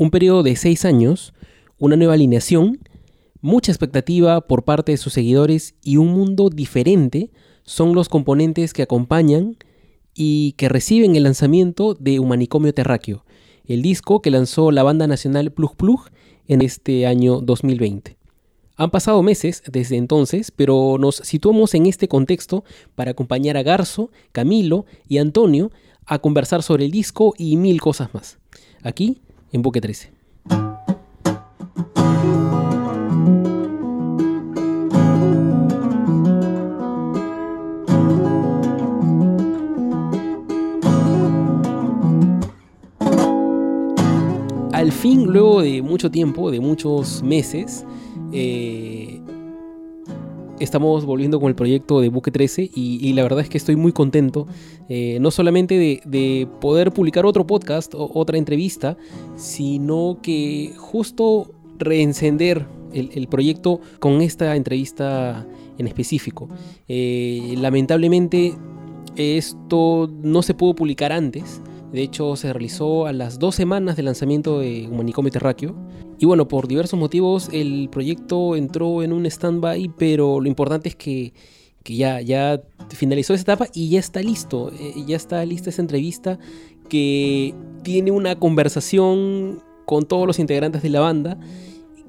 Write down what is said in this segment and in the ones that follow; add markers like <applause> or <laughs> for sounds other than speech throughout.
Un periodo de seis años, una nueva alineación, mucha expectativa por parte de sus seguidores y un mundo diferente son los componentes que acompañan y que reciben el lanzamiento de Humanicomio Terráqueo, el disco que lanzó la banda nacional Plug Plug en este año 2020. Han pasado meses desde entonces, pero nos situamos en este contexto para acompañar a Garzo, Camilo y Antonio a conversar sobre el disco y mil cosas más. Aquí, en Buque 13. Al fin, luego de mucho tiempo, de muchos meses, eh, estamos volviendo con el proyecto de Buque 13 y, la verdad es que estoy muy contento, eh, no solamente de, poder publicar otro podcast o otra entrevista, sino que justo reencender el, proyecto con esta entrevista en específico. Eh, lamentablemente esto no se pudo publicar antes. De hecho, se realizó a las dos semanas del lanzamiento de Humanicomio Terráqueo. Y bueno, por diversos motivos el proyecto entró en un stand-by, pero lo importante es que, ya, ya finalizó esa etapa y ya está listo. Eh, ya está lista esa entrevista que tiene una conversación con todos los integrantes de la banda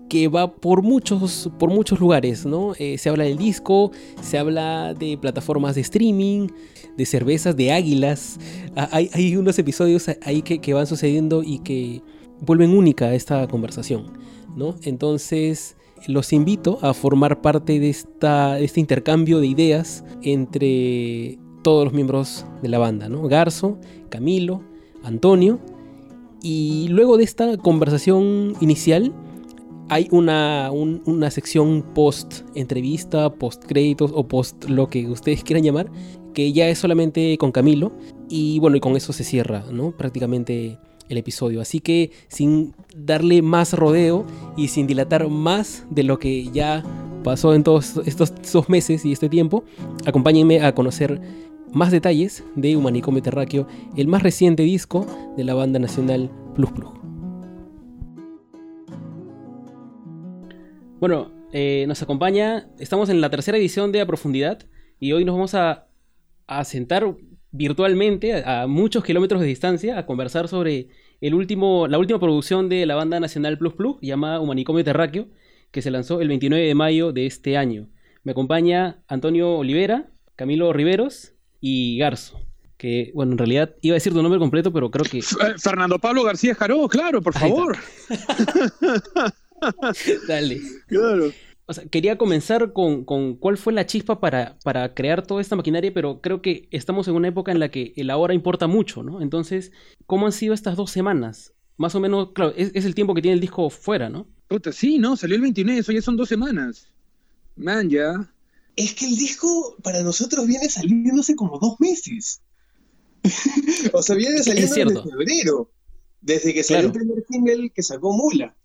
que va por muchos, por muchos lugares, ¿no? Eh, se habla del disco, se habla de plataformas de streaming, de cervezas, de águilas. Ah, hay, unos episodios ahí que, van sucediendo y que vuelven única esta conversación, ¿no? Entonces los invito a formar parte de, esta, este intercambio de ideas entre todos los miembros de la banda, ¿no? Garzo, Camilo, Antonio. Y luego de esta conversación inicial, hay una, una sección post entrevista, post créditos o post lo que ustedes <laughs> quieran llamar, que ya es solamente con Camilo. Y bueno, y con eso se cierra, ¿no? Prácticamente el episodio. Así que sin darle más rodeo y sin dilatar más de lo que ya pasó en todos estos, meses y este tiempo, acompáñenme a conocer más detalles de Humanicomio Terráqueo, el más reciente disco de la banda nacional Plus Plus. Bueno, eh, nos acompaña, estamos en la tercera edición de A Profundidad y hoy nos vamos a, sentar virtualmente a, muchos kilómetros de distancia a conversar sobre el último, la última producción de la banda nacional Plus Plus llamada Humanicomio Terráqueo que se lanzó el 29 de mayo de este año. Me acompaña Antonio Olivera, Camilo Riveros y Garzo. Que, bueno, en realidad iba a decir tu nombre completo, pero creo que. Fernando Pablo García Jaró, claro, por favor. <laughs> Dale. Claro. O sea, quería comenzar con, cuál fue la chispa para, para, crear toda esta maquinaria, pero creo que estamos en una época en la que el ahora importa mucho, ¿no? Entonces, ¿cómo han sido estas dos semanas? Más o menos, claro, es, el tiempo que tiene el disco fuera, ¿no? Puta, sí, ¿no? Salió el 29, eso ya son dos semanas. Man, ya. Es que el disco para nosotros viene saliéndose como dos meses. <laughs> o sea, viene saliendo desde febrero. Desde que salió el primer single que sacó Mula.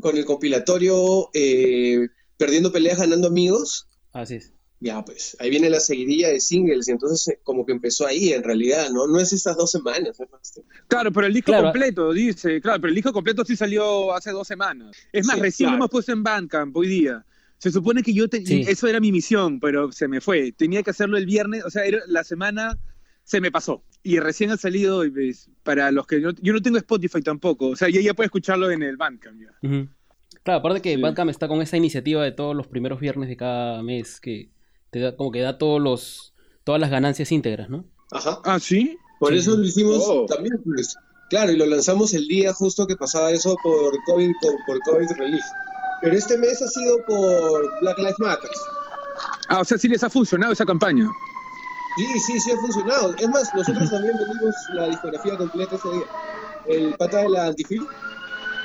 Con el compilatorio eh, Perdiendo peleas, ganando amigos. Así es. Ya, pues, ahí viene la seguidilla de singles, y entonces eh, como que empezó ahí, en realidad, ¿no? No es estas dos semanas. Claro, pero el disco completo, dice, claro, pero el disco completo sí salió hace dos semanas. Es más, recién lo hemos puesto en Bandcamp hoy día. Se supone que yo, eso era mi misión, pero se me fue. Tenía que hacerlo el viernes, o sea, era la semana se me pasó. Y recién ha salido, para los que yo no tengo Spotify tampoco, o sea, ya, ya puede escucharlo en el Bandcamp. Claro, aparte que Bandcamp está con esa iniciativa de todos los primeros viernes de cada mes que te da como que da todos los todas las ganancias íntegras, ¿no? Ajá. Ah, sí. Por eso lo hicimos oh. también, pues. Claro, y lo lanzamos el día justo que pasaba eso por COVID, por COVID Relief. Pero este mes ha sido por Black Lives Matter. Ah, o sea, sí les ha funcionado esa campaña. Sí, sí, sí ha funcionado. Es más, nosotros también vendimos la discografía completa ese día. El pata de la Antifil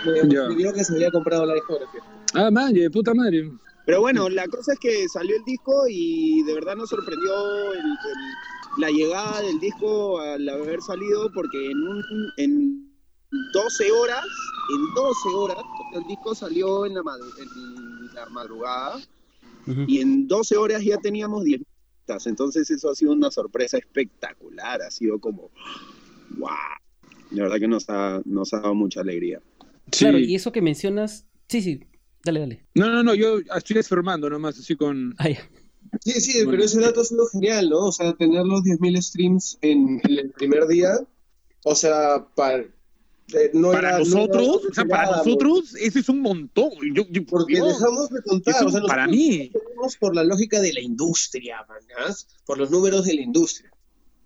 me dijo que se había comprado la discografía. Ah, madre, puta madre. Pero bueno, la cosa es que salió el disco y de verdad nos sorprendió la llegada del disco al haber salido porque en, un, en 12 horas, en 12 horas, el disco salió en la, en la madrugada y en 12 horas ya teníamos 10 entonces eso ha sido una sorpresa espectacular, ha sido como, wow. De verdad que nos ha, nos ha dado mucha alegría. Claro, y eso que mencionas, sí, sí, dale, dale. No, no, no, yo estoy desformando nomás, así con... Ah, sí, sí, pero ese dato ha sido genial, ¿no? O sea, tener los 10.000 streams en, el primer día, o sea, para, eh, para nosotros, o sea, para nosotros, ese es un montón. Porque dejamos de contar, o sea, para mí. Por la lógica de la industria, por los números de la industria.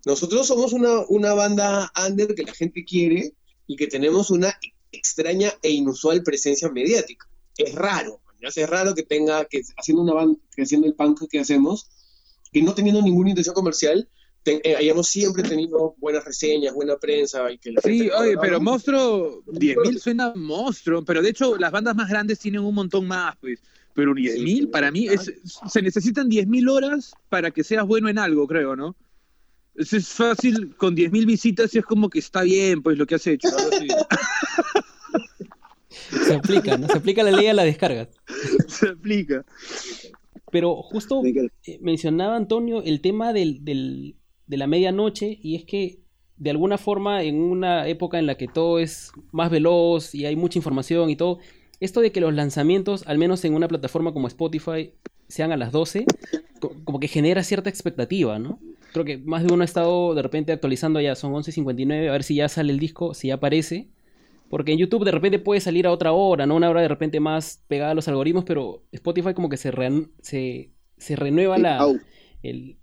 Nosotros somos una, una banda under que la gente quiere y que tenemos una extraña e inusual presencia mediática. Es raro, es raro que tenga, que haciendo una banda, que haciendo el punk que hacemos, que no teniendo ninguna intención comercial, eh, hayamos siempre tenido buenas reseñas, buena prensa. Y que sí, oye, pero Monstruo, 10.000 suena monstruo, pero de hecho las bandas más grandes tienen un montón más, pues. Pero 10.000 para mí es, se necesitan 10.000 horas para que seas bueno en algo, creo, ¿no? Es, fácil con 10.000 visitas y es como que está bien, pues, lo que has hecho. <laughs> Se aplica, ¿no? Se aplica la ley a la descarga. <laughs> Se aplica. Pero justo eh, mencionaba Antonio el tema del, del, de la medianoche y es que de alguna forma en una época en la que todo es más veloz y hay mucha información y todo, esto de que los lanzamientos, al menos en una plataforma como Spotify, sean a las 12, como que genera cierta expectativa, ¿no? Creo que más de uno ha estado de repente actualizando ya, son 11.59, a ver si ya sale el disco, si ya aparece. Porque en YouTube de repente puede salir a otra hora, ¿no? Una hora de repente más pegada a los algoritmos, pero Spotify como que se, se, se renueva la... El...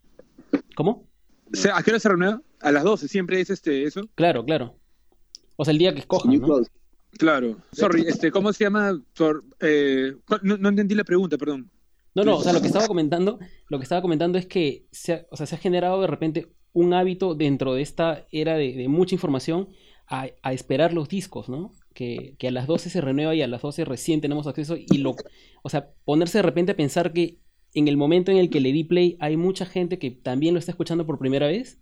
¿Cómo? ¿A qué hora se renueva? A las 12, siempre es este, eso. Claro, claro. O sea, el día que escojan, ¿no? Claro. Sorry, este, ¿cómo se llama? Eh, no, entendí la pregunta, perdón. No, no, o sea, lo que estaba comentando, lo que estaba comentando es que se ha, o sea, se ha generado de repente un hábito dentro de esta era de, mucha información a, esperar los discos, ¿no? Que, que, a las 12 se renueva y a las 12 recién tenemos acceso y lo, o sea, ponerse de repente a pensar que en el momento en el que le di play hay mucha gente que también lo está escuchando por primera vez,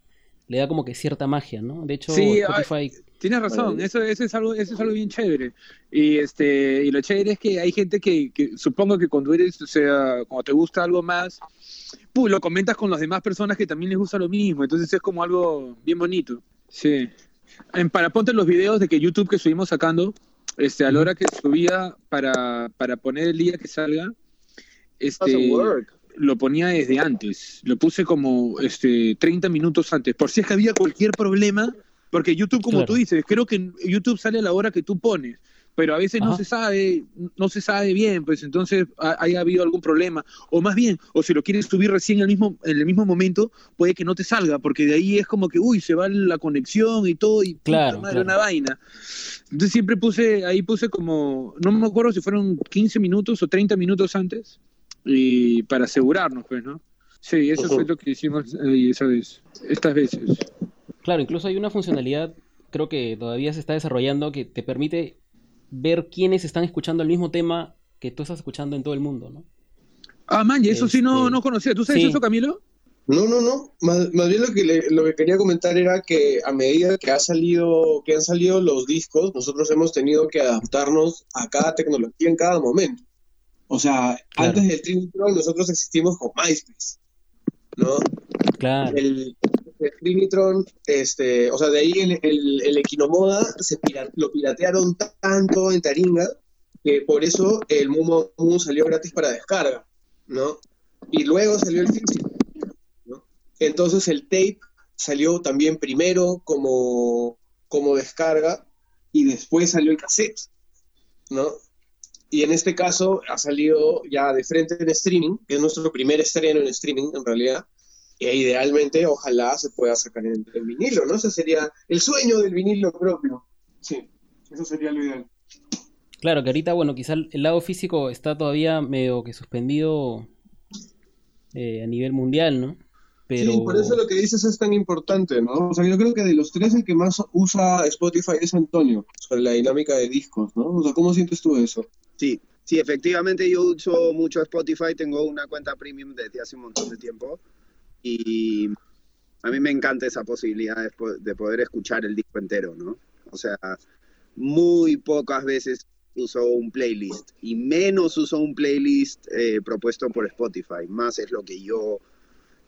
le da como que cierta magia, ¿no? De hecho, Spotify... tienes razón, eso, eso, es algo, eso es algo bien chévere. Y este, y lo chévere es que hay gente que, supongo que cuando eres, o sea, cuando te gusta algo más, pues lo comentas con las demás personas que también les gusta lo mismo. Entonces es como algo bien bonito. Sí. En, para ponte los videos de que YouTube que subimos sacando, este, a la hora que subía para, para poner el día que salga, este, lo ponía desde antes. Lo puse como este, 30 minutos antes. Por si es que había cualquier problema, porque YouTube, como tú dices, creo que YouTube sale a la hora que tú pones. Pero a veces no se sabe, no se sabe bien, pues entonces haya habido algún problema. O más bien, o si lo quieres subir recién el mismo, en el mismo momento, puede que no te salga, porque de ahí es como que, uy, se va la conexión y todo, y claro, madre, una vaina. Entonces siempre puse, ahí puse como, no me acuerdo si fueron 15 minutos o 30 minutos antes, y para asegurarnos, pues, ¿no? Sí, eso fue lo que hicimos eh, esa vez, estas veces. Claro, incluso hay una funcionalidad, creo que todavía se está desarrollando, que te permite ver quiénes están escuchando el mismo tema que tú estás escuchando en todo el mundo, ¿no? Ah, man, y eso sí no, este, no conocía. ¿Tú sabes eso, Camilo? No, no, no. Más, bien lo que, lo que quería comentar era que a medida que ha salido, que han salido los discos, nosotros hemos tenido que adaptarnos a cada tecnología en cada momento. O sea, antes del Trinitron nosotros existimos con MySpace, ¿no? Claro. El, Trinitron, este, o sea, de ahí el, el, Equinomoda se lo piratearon tanto en Taringa que por eso el Mumo salió gratis para descarga, ¿no? Y luego salió el físico, ¿no? Entonces el tape salió también primero como, como descarga y después salió el cassette, ¿no? Y en este caso ha salido ya de frente en streaming, que es nuestro primer estreno en streaming en realidad. E idealmente, ojalá se pueda sacar en, el vinilo, ¿no? Ese sería el sueño del vinilo propio. Sí, eso sería lo ideal. Claro, que ahorita, bueno, quizá el lado físico está todavía medio que suspendido eh, a nivel mundial, ¿no? Pero... Sí, por eso lo que dices es tan importante, ¿no? O sea, yo creo que de los tres el que más usa Spotify es Antonio, sobre la dinámica de discos, ¿no? O sea, ¿cómo sientes tú eso? Sí, sí, efectivamente yo uso mucho Spotify, tengo una cuenta premium desde hace un montón de tiempo y a mí me encanta esa posibilidad de, poder escuchar el disco entero, ¿no? O sea, muy pocas veces uso un playlist y menos uso un playlist eh, propuesto por Spotify, más es lo que yo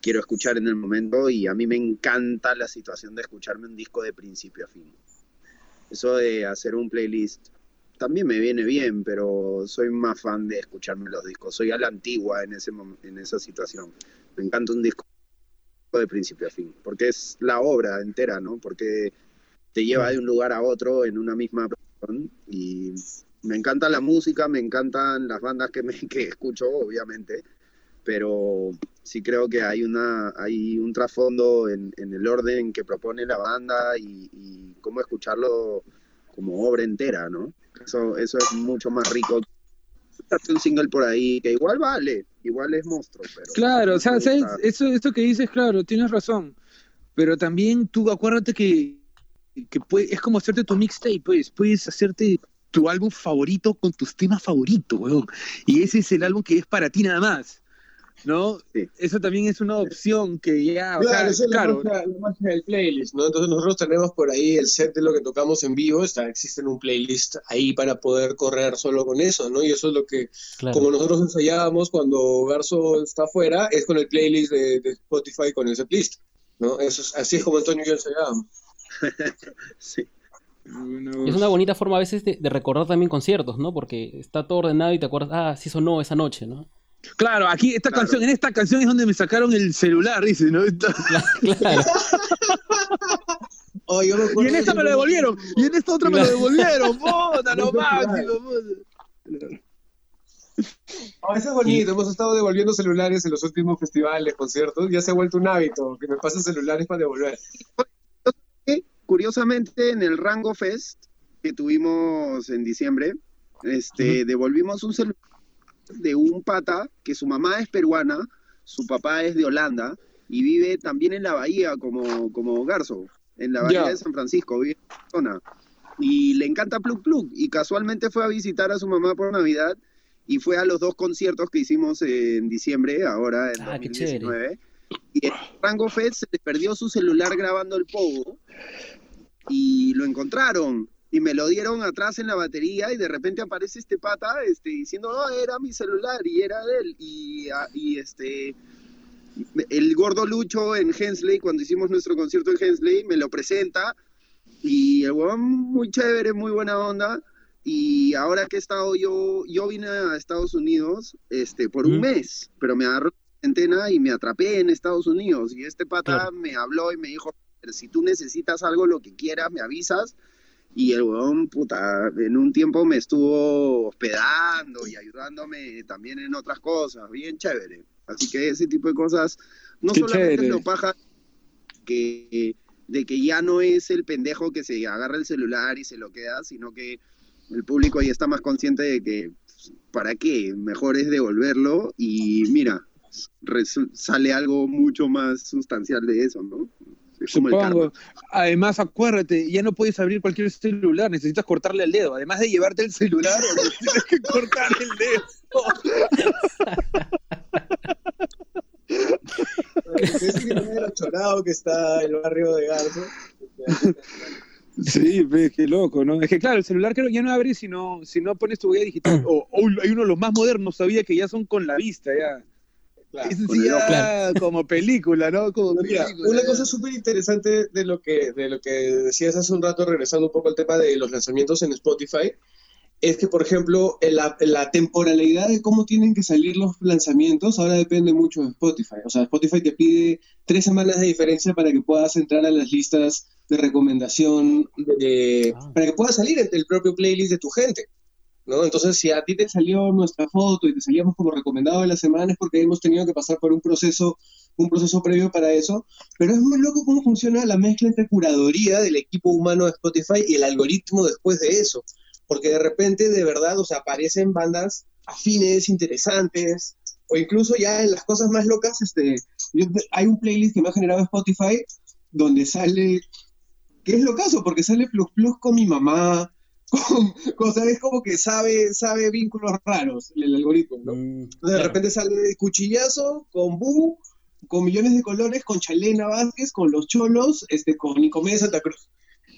quiero escuchar en el momento y a mí me encanta la situación de escucharme un disco de principio a fin. eso de hacer un playlist también me viene bien, pero soy más fan de escucharme los discos. Soy a la antigua en, ese en esa situación. Me encanta un disco de principio a fin, porque es la obra entera, ¿no? Porque te lleva de un lugar a otro en una misma y me encanta la música, me encantan las bandas que, me, <laughs> que escucho, obviamente, pero sí creo que hay una hay un trasfondo en, el orden que propone la banda y, y cómo escucharlo como obra entera, ¿no? Eso, eso es mucho más rico un single por ahí que igual vale, igual es monstruo. Pero claro, o sea, eso, esto que dices, claro, tienes razón. Pero también tú acuérdate que, que es como hacerte tu mixtape, pues, puedes hacerte tu álbum favorito con tus temas favoritos, weón. Y ese es el álbum que es para ti nada más. ¿No? Eso también es una opción que ya, claro, es claro. La magia, del playlist, ¿no? Entonces nosotros tenemos por ahí el set de lo que tocamos en vivo, está, existe un playlist ahí para poder correr solo con eso, ¿no? Y eso es lo que, como nosotros ensayábamos cuando Garzo está afuera, es con el playlist de, Spotify con ese playlist, ¿no? Eso es, así es como Antonio y yo ensayábamos. <laughs> sí. Es una bonita forma a veces de, de, recordar también conciertos, ¿no? Porque está todo ordenado y te acuerdas, ah, sí sonó esa noche, ¿no? Claro, aquí esta canción, en esta canción es donde me sacaron el celular, dice, ¿no? <laughs> Claro. oh, y en esta me lo devolvieron, y en esta otra me lo devolvieron, puta, lo <laughs> máximo, Oh, eso es bonito, hemos estado devolviendo celulares en los últimos festivales, conciertos, ya se ha vuelto un hábito, que me pasen celulares para devolver. Curiosamente, en el Rango Fest que tuvimos en diciembre, este, devolvimos un celular de un pata que su mamá es peruana, su papá es de Holanda y vive también en la bahía como, como Garzo, en la bahía de San Francisco, vive en zona. Y le encanta Plug Plug y casualmente fue a visitar a su mamá por Navidad y fue a los dos conciertos que hicimos en diciembre, ahora en 2019. Ah, y en Rango Fest se le perdió su celular grabando el pogo y lo encontraron y me lo dieron atrás en la batería y de repente aparece este pata este, diciendo, no, era mi celular y era de él. Y, ah, y este, el gordo Lucho en Hensley, cuando hicimos nuestro concierto en Hensley, me lo presenta y el huevón muy chévere, muy buena onda. Y ahora que he estado yo, yo vine a Estados Unidos este, por un mes, pero me agarró cuarentena y me atrapé en Estados Unidos. Y este pata me habló y me dijo, si tú necesitas algo, lo que quieras, me avisas y el weón, puta, en un tiempo me estuvo hospedando y ayudándome también en otras cosas, bien chévere. Así que ese tipo de cosas, no solamente lo paja que, de que ya no es el pendejo que se agarra el celular y se lo queda, sino que el público ya está más consciente de que, ¿para qué? Mejor es devolverlo y mira, sale algo mucho más sustancial de eso, ¿no? Supongo. Además, acuérdate, ya no puedes abrir cualquier celular, necesitas cortarle el dedo. Además de llevarte el celular, <laughs> tienes que cortarle el dedo. es el chorado que está el barrio de Garzo. Sí, ve, qué loco, ¿no? Es que claro, el celular creo ya no abre si no, si no pones tu huella digital. <clears throat> O, o, hay uno de los más modernos, sabía que ya son con la vista, ya. Sí como película, ¿no? Como una cosa súper interesante de lo que de lo que decías hace un rato, regresando un poco al tema de los lanzamientos en Spotify, es que, por ejemplo, la, la, temporalidad de cómo tienen que salir los lanzamientos ahora depende mucho de Spotify. O sea, Spotify te pide tres semanas de diferencia para que puedas entrar a las listas de recomendación, ah. para que puedas salir el propio playlist de tu gente. ¿No? Entonces, si a ti te salió nuestra foto y te salíamos como recomendado de la semana es porque hemos tenido que pasar por un proceso, un proceso previo para eso. Pero es muy loco cómo funciona la mezcla entre curaduría del equipo humano de Spotify y el algoritmo después de eso. Porque de repente, de verdad, o aparecen bandas afines, interesantes, o incluso ya en las cosas más locas, este, hay un playlist que me ha generado Spotify donde sale, que es lo caso, porque sale Plus Plus con mi mamá, <laughs> como, sabes, como que sabe, sabe vínculos raros el, algoritmo, ¿no? Mm, de repente sale Cuchillazo con Bu, con millones de colores, con Chalena Vázquez, con Los Cholos, este, con Nicomé Santa Cruz.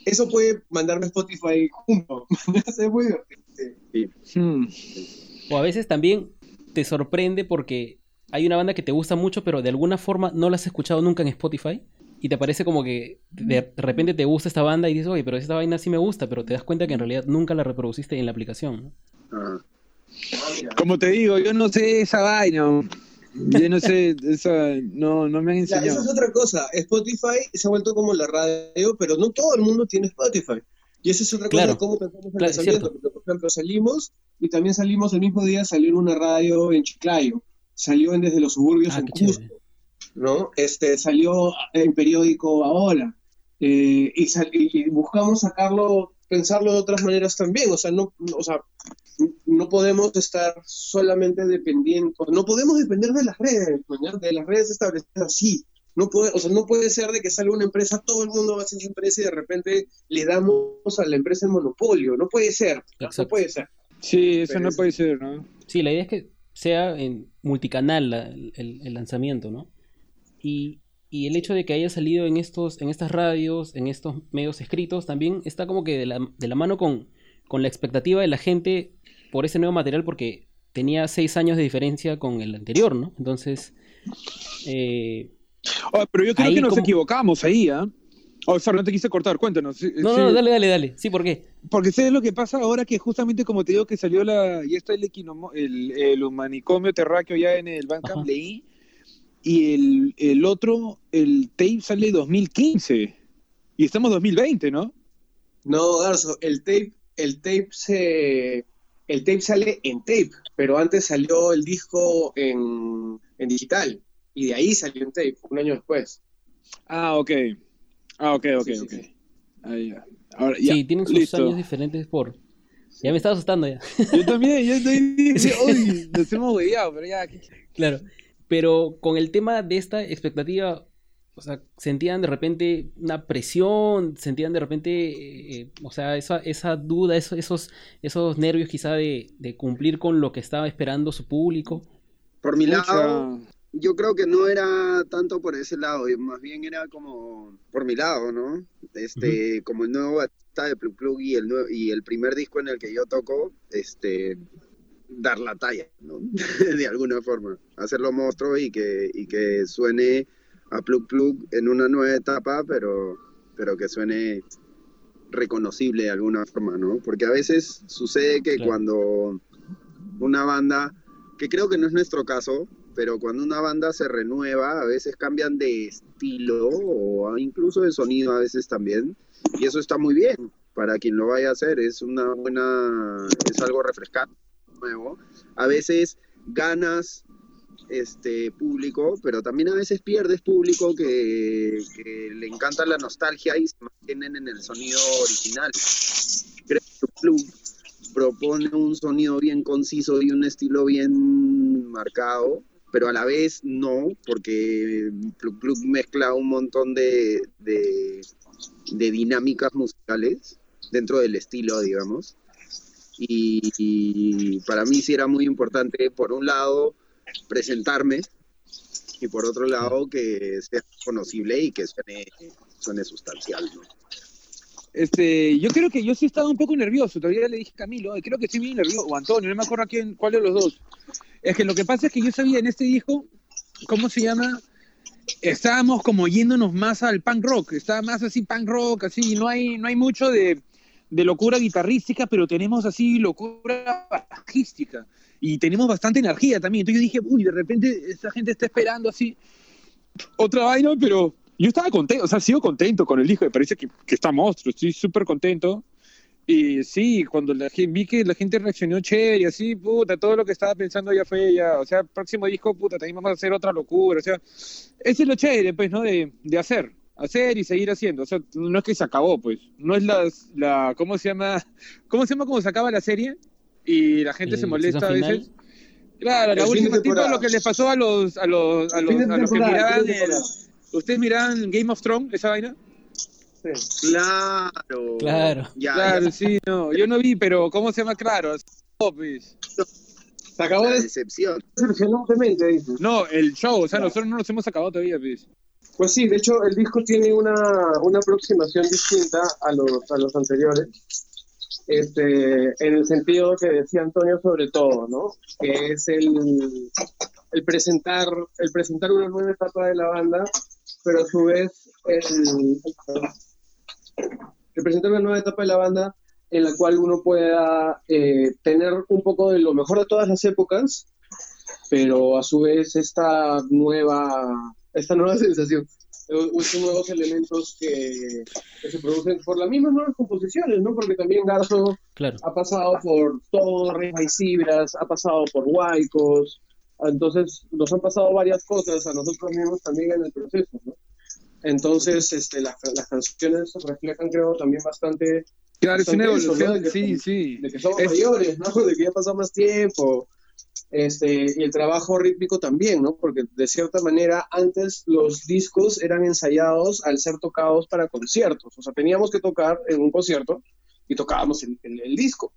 Eso puede mandarme Spotify junto. <laughs> muy hmm. O a veces también te sorprende porque hay una banda que te gusta mucho, pero de alguna forma no la has escuchado nunca en Spotify. Y te parece como que de repente te gusta esta banda y dices, oye, pero esta vaina sí me gusta, pero te das cuenta que en realidad nunca la reproduciste en la aplicación. Ah. Como te digo, yo no sé esa vaina. Yo no sé, esa, no, no me han enseñado. esa es otra cosa. Spotify se ha vuelto como la radio, pero no todo el mundo tiene Spotify. Y esa es otra cosa de cómo pensamos en el lanzamiento. por ejemplo, salimos y también salimos el mismo día, salió en una radio en Chiclayo, salió en Desde los Suburbios ah, en Cusco, ¿no? Este, salió en periódico Ahora. Eh, y, y, buscamos sacarlo, pensarlo de otras maneras también. O sea, no, o sea, no podemos estar solamente dependiendo, no podemos depender de las redes, de las redes establecidas así. No puede, o sea, no puede ser de que salga una empresa, todo el mundo va a hacer esa empresa y de repente le damos a la empresa el monopolio. No puede ser, no puede ser. Sí, eso no puede ser, ¿no? Sí, la idea es que sea en multicanal el, lanzamiento, ¿no? Y, el hecho de que haya salido en estos, en estas radios, en estos medios escritos, también está como que de la, de la mano con, con la expectativa de la gente por ese nuevo material porque tenía seis años de diferencia con el anterior, ¿no? Entonces... Eh, oh, pero yo creo que nos equivocamos ahí, ¿ah? Oh, sorry, no te quise cortar, cuéntanos. No, no, dale, dale, dale. Sí, ¿por qué? Porque sé lo que pasa ahora que justamente como te digo que salió la... Y está el, equinomo, el, el humanicomio terráqueo ya en el Bandcamp, leí. Y el, el otro, el tape sale 2015. Y estamos 2020, ¿no? No, Garzo, el tape, el tape se el tape sale en tape, pero antes salió el disco en, digital y de ahí salió en tape, un año después. Ah, ok. Ah, ok, ok, ok. Ahí ya. Ahora, ya. Sí, tienen sus años diferentes por... Ya me estaba asustando ya. Yo también, yo estoy... <laughs> Uy, nos hemos hueveado, pero ya... Claro, pero con el tema de esta expectativa, o sea, sentían de repente una presión, sentían de repente, eh, o sea, esa, esa duda, esos, esos, nervios quizá de, cumplir con lo que estaba esperando su público. Por mi lado, yo creo que no era tanto por ese lado, más bien era como por mi lado, ¿no? Este, como el nuevo está de Plug Plug y el, y el primer disco en el que yo toco, este, dar la talla, ¿no? <laughs> de alguna forma, hacerlo monstruo y que, y que suene a Plug Plug en una nueva etapa, pero, pero que suene reconocible de alguna forma, ¿no? Porque a veces sucede que cuando una banda, que creo que no es nuestro caso, pero cuando una banda se renueva, a veces cambian de estilo o incluso de sonido a veces también, y eso está muy bien para quien lo vaya a hacer, es una buena, es algo refrescante, nuevo. A veces ganas este público, pero también a veces pierdes público que, le encanta la nostalgia y se mantienen en el sonido original. Creo que Plug propone un sonido bien conciso y un estilo bien marcado, pero a la vez no, porque Plug mezcla un montón de, de, dinámicas musicales dentro del estilo, digamos. Y, para mí sí era muy importante, por un lado, presentarme y por otro lado que sea conocible y que suene, suene sustancial. Este, yo creo que yo sí estaba un poco nervioso, todavía le dije a Camilo, creo que estoy bien nervioso, o Antonio, no me acuerdo quién, cuál de los dos. Es que lo que pasa es que yo sabía en este disco, ¿cómo se llama? Estábamos como yéndonos más al punk rock, estaba más así punk rock, así, no hay, no hay mucho de, de locura guitarrística, pero tenemos así locura bajística y tenemos bastante energía también. Entonces yo dije, uy, de repente esa gente está esperando así otra vaina, pero yo estaba contento, o sea, sigo contento con el disco, me parece que, que está monstruo, estoy súper contento. Y sí, cuando la, vi que la gente reaccionó chévere así, puta, todo lo que estaba pensando ya fue ya, o sea, próximo disco, puta, también vamos a hacer otra locura, o sea, ese es lo chévere, pues, ¿no? De, de hacer, hacer y seguir haciendo, o sea, no es que se acabó, pues, no es la, la ¿cómo se llama? ¿Cómo se llama cuando se acaba la serie? y la gente se molesta a veces. Claro, la última tipo lo que les pasó a los a los a los, a los que miraban ¿Ustedes miraban Game of Thrones esa vaina? Sí. Claro. Claro. claro, sí, no. Yo no vi, pero ¿cómo se llama? Claro. Pues. Se acabó la decepción. No, el show, o sea, nosotros no nos hemos acabado todavía, pues. Pues sí, de hecho el disco tiene una, una aproximación distinta a los, a los anteriores este, en el sentido que decía Antonio sobre todo, ¿no? Que es el, el, presentar, el presentar una nueva etapa de la banda pero a su vez el, representa una nueva etapa de la banda en la cual uno pueda eh, tener un poco de lo mejor de todas las épocas, pero a su vez esta nueva, esta nueva <laughs> sensación, estos nuevos elementos que, se producen por las mismas nuevas composiciones, ¿no? Porque también Garzo ha pasado por Torres, Cibras, ha pasado por Huaycos, entonces nos han pasado varias cosas a nosotros mismos también en el proceso, ¿no? Entonces, este, las, las canciones reflejan, creo, también bastante Claro, es una evolución, sí, sí. De que somos mayores, ¿no? <laughs> De que ya pasado más tiempo. Este, y el trabajo rítmico también, ¿no? Porque de cierta manera antes los discos eran ensayados al ser tocados para conciertos. O sea, teníamos que tocar en un concierto y tocábamos el, el, disco,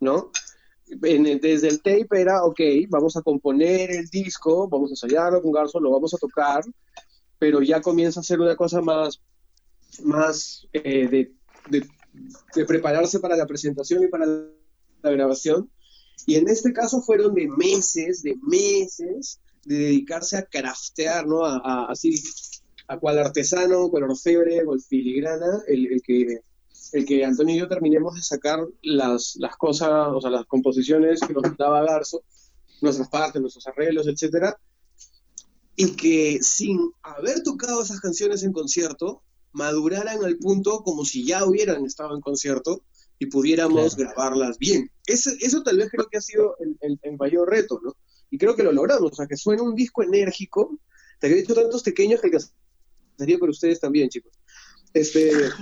¿no? desde el tape era, ok, vamos a componer el disco, vamos a ensayarlo con Garzo, lo vamos a tocar, pero ya comienza a ser una cosa más, más eh, de prepararse para la presentación y para la grabación. Y en este caso fueron de meses, de meses, de dedicarse a craftear, ¿no? A, así, a cual artesano, cual orfebre, cual filigrana, el, que, el que Antonio y yo terminemos de sacar las, las cosas, o sea, las composiciones que nos daba Garzo, nuestras partes, nuestros arreglos, etcétera, y que sin haber tocado esas canciones en concierto, maduraran al punto como si ya hubieran estado en concierto y pudiéramos grabarlas bien. Eso, eso tal vez creo que ha sido el, mayor reto, ¿no? Y creo que lo logramos, o sea, que suena un disco enérgico. Te había dicho tantos pequeños que sería por ustedes también, chicos. Este, <laughs>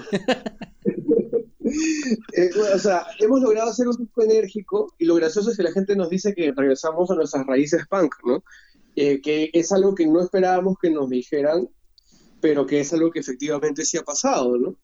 eh, o sea, hemos logrado hacer un disco enérgico y lo gracioso es que la gente nos dice que regresamos a nuestras raíces punk, ¿no? Eh, que es algo que no esperábamos que nos dijeran pero que es algo que efectivamente sí ha pasado, ¿no?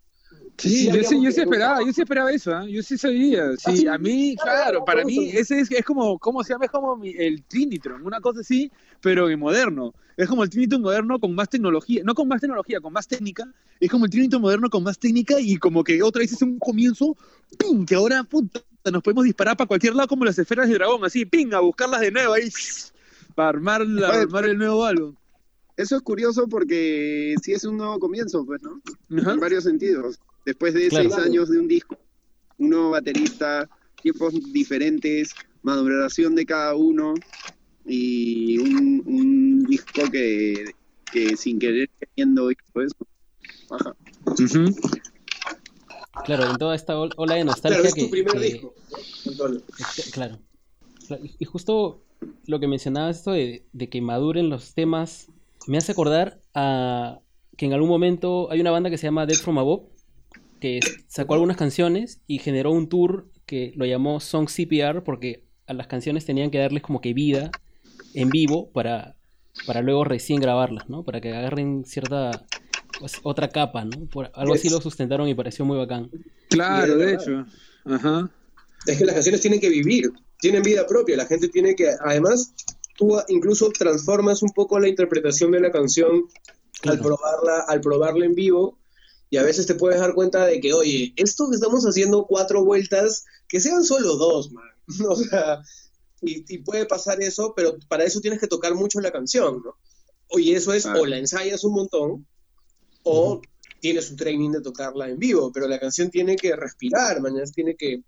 Sí, yo sí, yo sí esperaba, yo sí esperaba eso, ¿eh? yo sí sabía, sí, a mí, claro, para mí ese es, es como, ¿cómo se llama? Es como el Trinitron, una cosa así, pero en moderno, es como el Trinitron moderno con más tecnología, no con más tecnología, con más técnica, es como el Trinitron moderno con más técnica y como que otra vez es un comienzo, ¡ping! que ahora, puta, nos podemos disparar para cualquier lado como las esferas de dragón, así, ¡ping! a buscarlas de nuevo ahí, <laughs> para armar, armar el nuevo álbum eso es curioso porque sí es un nuevo comienzo, pues, ¿no? En varios sentidos. Después de seis años de un disco, un nuevo baterista, tiempos diferentes, maduración de cada uno y un, disco que, sin querer queriendo pues, baja. Claro, en toda esta ola de nostalgia claro, es tu primer disco. Claro. Y justo lo que mencionabas esto de, de que maduren los temas me hace acordar a que en algún momento hay una banda que se llama Dead From Above, que sacó algunas canciones y generó un tour que lo llamó Song CPR porque a las canciones tenían que darles como que vida en vivo para, para luego recién grabarlas, ¿no? Para que agarren cierta pues, otra capa, ¿no? Por, algo así lo sustentaron y pareció muy bacán. Claro, de hecho. Ajá. Es que las canciones tienen que vivir, tienen vida propia, la gente tiene que, además, tú incluso transformas un poco la interpretación de la canción al, probarla, al probarla en vivo y a veces te puedes dar cuenta de que, oye, esto que estamos haciendo cuatro vueltas, que sean solo dos, man. <laughs> o sea, y, puede pasar eso, pero para eso tienes que tocar mucho la canción, ¿no? Oye, eso es, o la ensayas un montón, o tienes un training de tocarla en vivo, pero la canción tiene que respirar, mañana tiene que,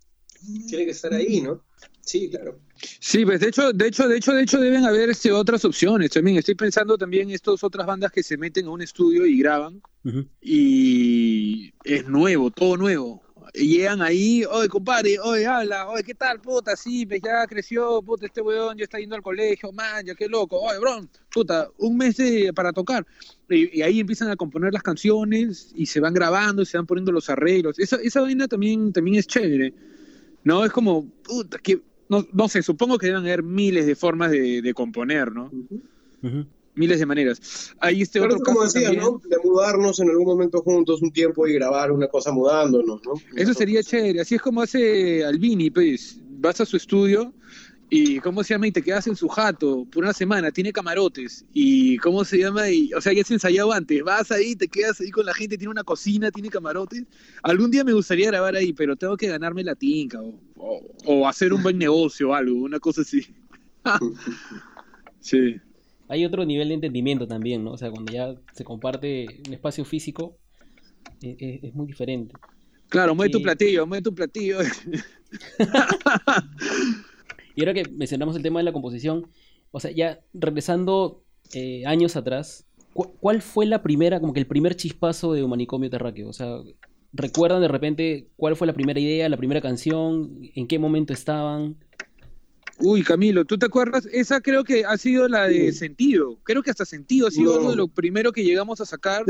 tiene que estar ahí, ¿no? Sí, claro. Sí, pues de hecho, de hecho, de hecho, de hecho deben haber este, otras opciones. También estoy pensando también en estas otras bandas que se meten a un estudio y graban y es nuevo, todo nuevo. llegan ahí, oye, compadre, oye, habla, oye, ¿qué tal, puta? Sí, pues ya creció, puta, este weón ya está yendo al colegio, man, ya qué loco, oye, bro, puta, un mes para tocar. Y, ahí empiezan a componer las canciones y se van grabando, se van poniendo los arreglos. Esa, esa vaina también, también es chévere. No, es como, puta, que, no, no sé, supongo que deben haber miles de formas de, componer, ¿no? Miles de maneras. Ahí este otro como decía, ¿no? De mudarnos en algún momento juntos un tiempo y grabar una cosa mudándonos, ¿no? Eso sería chévere. Así es como hace Albini, pues. Vas a su estudio y cómo se llama y te quedas en su jato por una semana, tiene camarotes y cómo se llama y o sea ya se ensayado antes, vas ahí, te quedas ahí con la gente, tiene una cocina, tiene camarotes. Algún día me gustaría grabar ahí, pero tengo que ganarme la tinca o, hacer un buen <laughs> negocio o algo, una cosa así. sí. hay otro nivel de entendimiento también, ¿no? O sea, cuando ya se comparte un espacio físico, e, e, es, muy diferente. Claro, mueve tu platillo, mueve tu platillo. <laughs> y ahora que mencionamos el tema de la composición, o sea, ya regresando eh, años atrás, ¿cuál fue la primera, como que el primer chispazo de Humanicomio Terráqueo? O sea, ¿recuerdan de repente cuál fue la primera idea, la primera canción? ¿En qué momento estaban? Uy, Camilo, ¿tú te acuerdas? Esa creo que ha sido la de Sentido. Creo que hasta Sentido ha sido uno de lo primero que llegamos a sacar.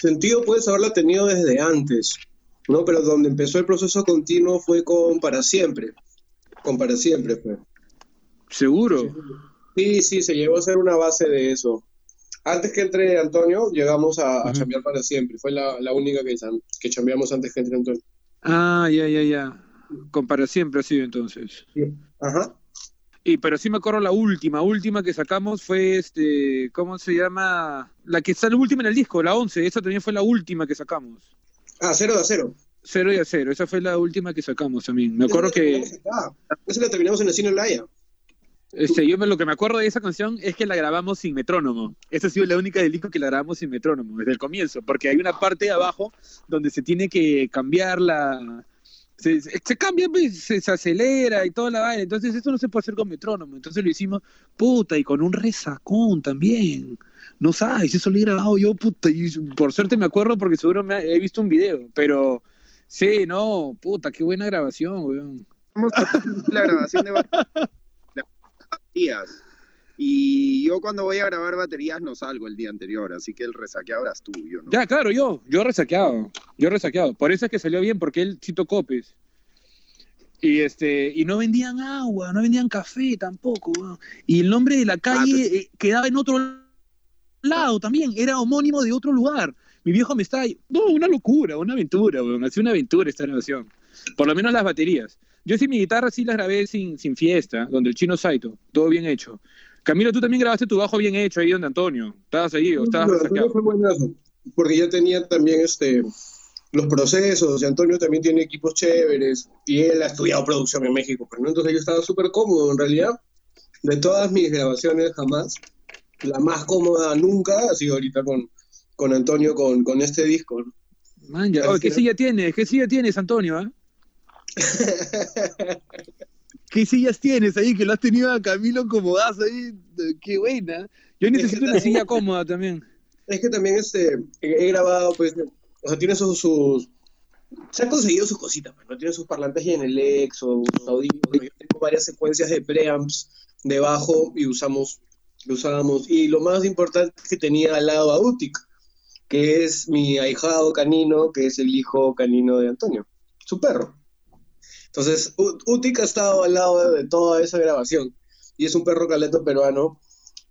sentido puedes haberla tenido desde antes, ¿no? Pero donde empezó el proceso continuo fue con Para Siempre. Con Para Siempre fue. ¿Seguro? Sí, sí, se llegó a ser una base de eso. Antes que entre Antonio, llegamos a, cambiar Para Siempre. Fue la, única que, que chambeamos antes que entre Antonio. Ah, ya, ya, ya. Con Para Siempre ha sido entonces. Sí. Ajá. Y pero sí me acuerdo la última, última que sacamos fue este, ¿cómo se llama? La que sale última en el disco, la 11, esa también fue la última que sacamos. Ah, cero de acero. Cero y acero, esa fue la última que sacamos también. Me acuerdo que... Esa la terminamos en el cine Laya. Este, yo lo que me acuerdo de esa canción es que la grabamos sin metrónomo. Esa ha sido la única del disco que la grabamos sin metrónomo, desde el comienzo, porque hay una parte de abajo donde se tiene que cambiar la, se, se, cambia, pues, se, acelera y toda la vaina. Entonces, eso no se puede hacer con metrónomo. Entonces lo hicimos, puta, y con un resacón también. No sabes, eso lo he grabado yo, puta. Y por suerte me acuerdo porque seguro me he visto un video. Pero sí, no, puta, qué buena grabación, weón. La grabación de días. Y yo cuando voy a grabar baterías no salgo el día anterior, así que el resaqueado es tuyo, ¿no? Ya, claro, yo, yo resaqueado, yo resaqueado. Por eso es que salió bien, porque él citó copes. Y este, y no vendían agua, no vendían café tampoco. Y el nombre de la ah, calle eh, quedaba en otro lado también, era homónimo de otro lugar. Mi viejo me está, no, una locura, una aventura, weón, hacía una aventura esta grabación. Por lo menos las baterías. Yo sí mi guitarra sí las grabé sin, sin fiesta, donde el chino Saito, todo bien hecho. Camilo, tú también grabaste tu bajo bien hecho ahí donde Antonio. ¿Estabas ahí o estabas no, fue buenazo, porque ya tenía también este los procesos, y Antonio también tiene equipos chéveres, y él ha estudiado producción en México, pero ¿no? entonces yo estaba súper cómodo, en realidad, de todas mis grabaciones jamás, la más cómoda nunca ha sido ahorita con, con Antonio, con, con este disco. Man, ya. Oh, ¿Qué silla tienes? ¿Qué silla tienes, Antonio? ¿eh? <laughs> ¿Qué sillas tienes ahí que lo has tenido a Camilo acomodazo ahí? Qué buena. Yo necesito una silla cómoda también. Es que también este, he grabado, pues, o sea, tiene sus, sus se han conseguido sus cositas, pues, ¿no? Tiene sus parlantes en el ex o sus audífonos. Yo tengo varias secuencias de preamps de bajo y usamos, lo usábamos. Y lo más importante es que tenía al lado a Utic, que es mi ahijado canino, que es el hijo canino de Antonio, su perro. Entonces, Utic ha estado al lado de, toda esa grabación. Y es un perro caleto peruano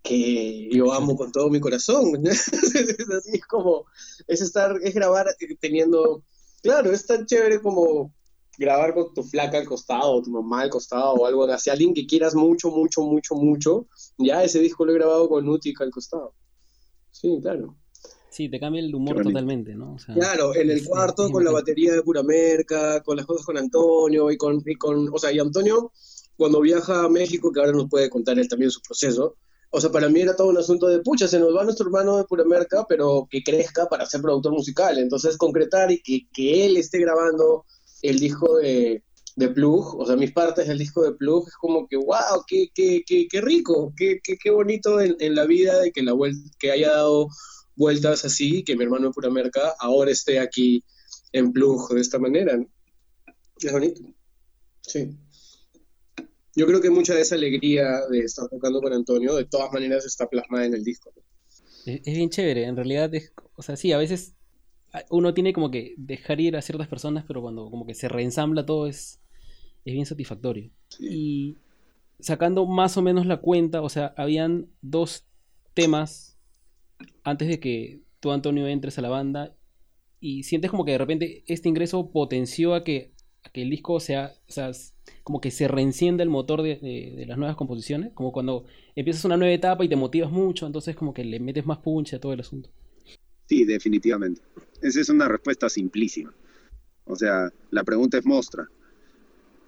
que yo amo con todo mi corazón. <laughs> es así, como, es estar, es grabar teniendo, claro, es tan chévere como grabar con tu flaca al costado, tu mamá al costado, o algo así, alguien que quieras mucho, mucho, mucho, mucho. Ya ese disco lo he grabado con Utic al costado. Sí, claro. Sí, te cambia el humor totalmente, ¿no? claro, en el cuarto con la batería de pura merca, con las cosas con Antonio y con, y con, o sea, y Antonio cuando viaja a México, que ahora nos puede contar él también su proceso, o sea, para mí era todo un asunto de, pucha, se nos va nuestro hermano de pura merca, pero que crezca para ser productor musical. Entonces, concretar y que, que él esté grabando el disco de, de Plug, o sea, mis partes del disco de Plug, es como que, wow, qué, qué, qué, qué rico, qué, qué, qué bonito en, en, la vida de que, la, que haya dado vueltas así, que mi hermano de pura merca ahora esté aquí en Plug de esta manera. Es bonito. Sí. Yo creo que mucha de esa alegría de estar tocando con Antonio, de todas maneras, está plasmada en el disco. Es, bien chévere, en realidad, o sea, sí, a veces uno tiene como que dejar ir a ciertas personas, pero cuando como que se reensambla todo es, es bien satisfactorio. Y sacando más o menos la cuenta, o sea, habían dos temas antes de que tú, Antonio, entres a la banda y sientes como que de repente este ingreso potenció a que, el disco sea, o sea, como que se reencienda el motor de, las nuevas composiciones, como cuando empiezas una nueva etapa y te motivas mucho, entonces como que le metes más punch a todo el asunto. Sí, definitivamente. Esa es una respuesta simplísima. O sea, la pregunta es mostra.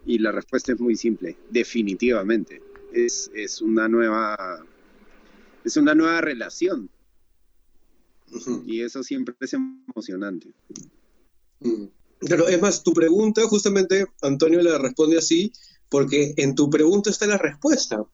Y la respuesta es muy simple. Definitivamente. Es, es una nueva es una nueva relación. Y eso siempre es emocionante. Pero es más, tu pregunta, justamente Antonio le responde así, porque en tu pregunta está la respuesta.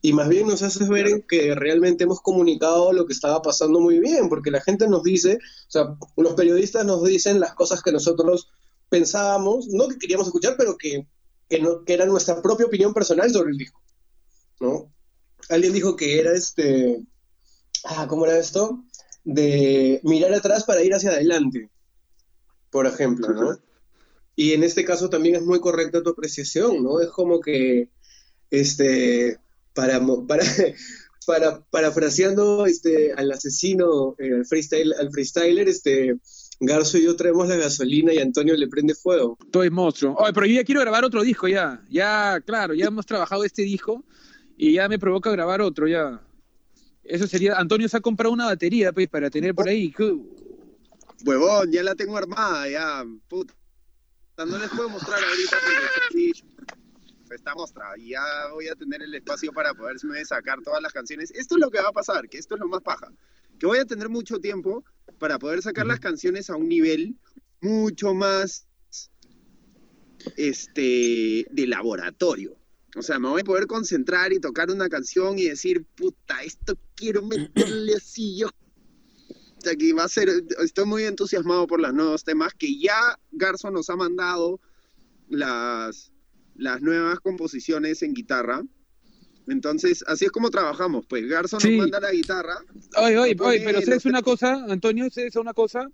Y más bien nos haces ver que realmente hemos comunicado lo que estaba pasando muy bien, porque la gente nos dice, o sea, los periodistas nos dicen las cosas que nosotros pensábamos, no que queríamos escuchar, pero que, que, no, que era nuestra propia opinión personal sobre el disco. ¿no? Alguien dijo que era este, ah, ¿cómo era esto? De mirar atrás para ir hacia adelante, por ejemplo, ¿no? Y en este caso también es muy correcta tu apreciación, ¿no? Es como que, este, para, para, <laughs> para parafraseando este, al asesino, eh, al, freestyle, al freestyler, este, Garzo y yo traemos la gasolina y Antonio le prende fuego. Estoy monstruo. Oye, pero yo ya quiero grabar otro disco ya. Ya, claro, ya hemos trabajado este disco y ya me provoca grabar otro ya. Eso sería, Antonio se ha comprado una batería pues, para tener por ahí. Huevón, ya la tengo armada, ya, puta. No les puedo mostrar ahorita porque sí, está mostrada y ya voy a tener el espacio para poderme sacar todas las canciones. Esto es lo que va a pasar, que esto es lo más paja. Que voy a tener mucho tiempo para poder sacar las canciones a un nivel mucho más este de laboratorio. O sea, me voy a poder concentrar y tocar una canción y decir, puta, esto quiero meterle así yo. O sea, que va a ser, estoy muy entusiasmado por los nuevos temas que ya Garzo nos ha mandado las, las nuevas composiciones en guitarra. Entonces, así es como trabajamos, pues Garzo nos manda la guitarra. Oye, oye, oye, pero ¿sabes una cosa, Antonio? ¿Sabes una cosa?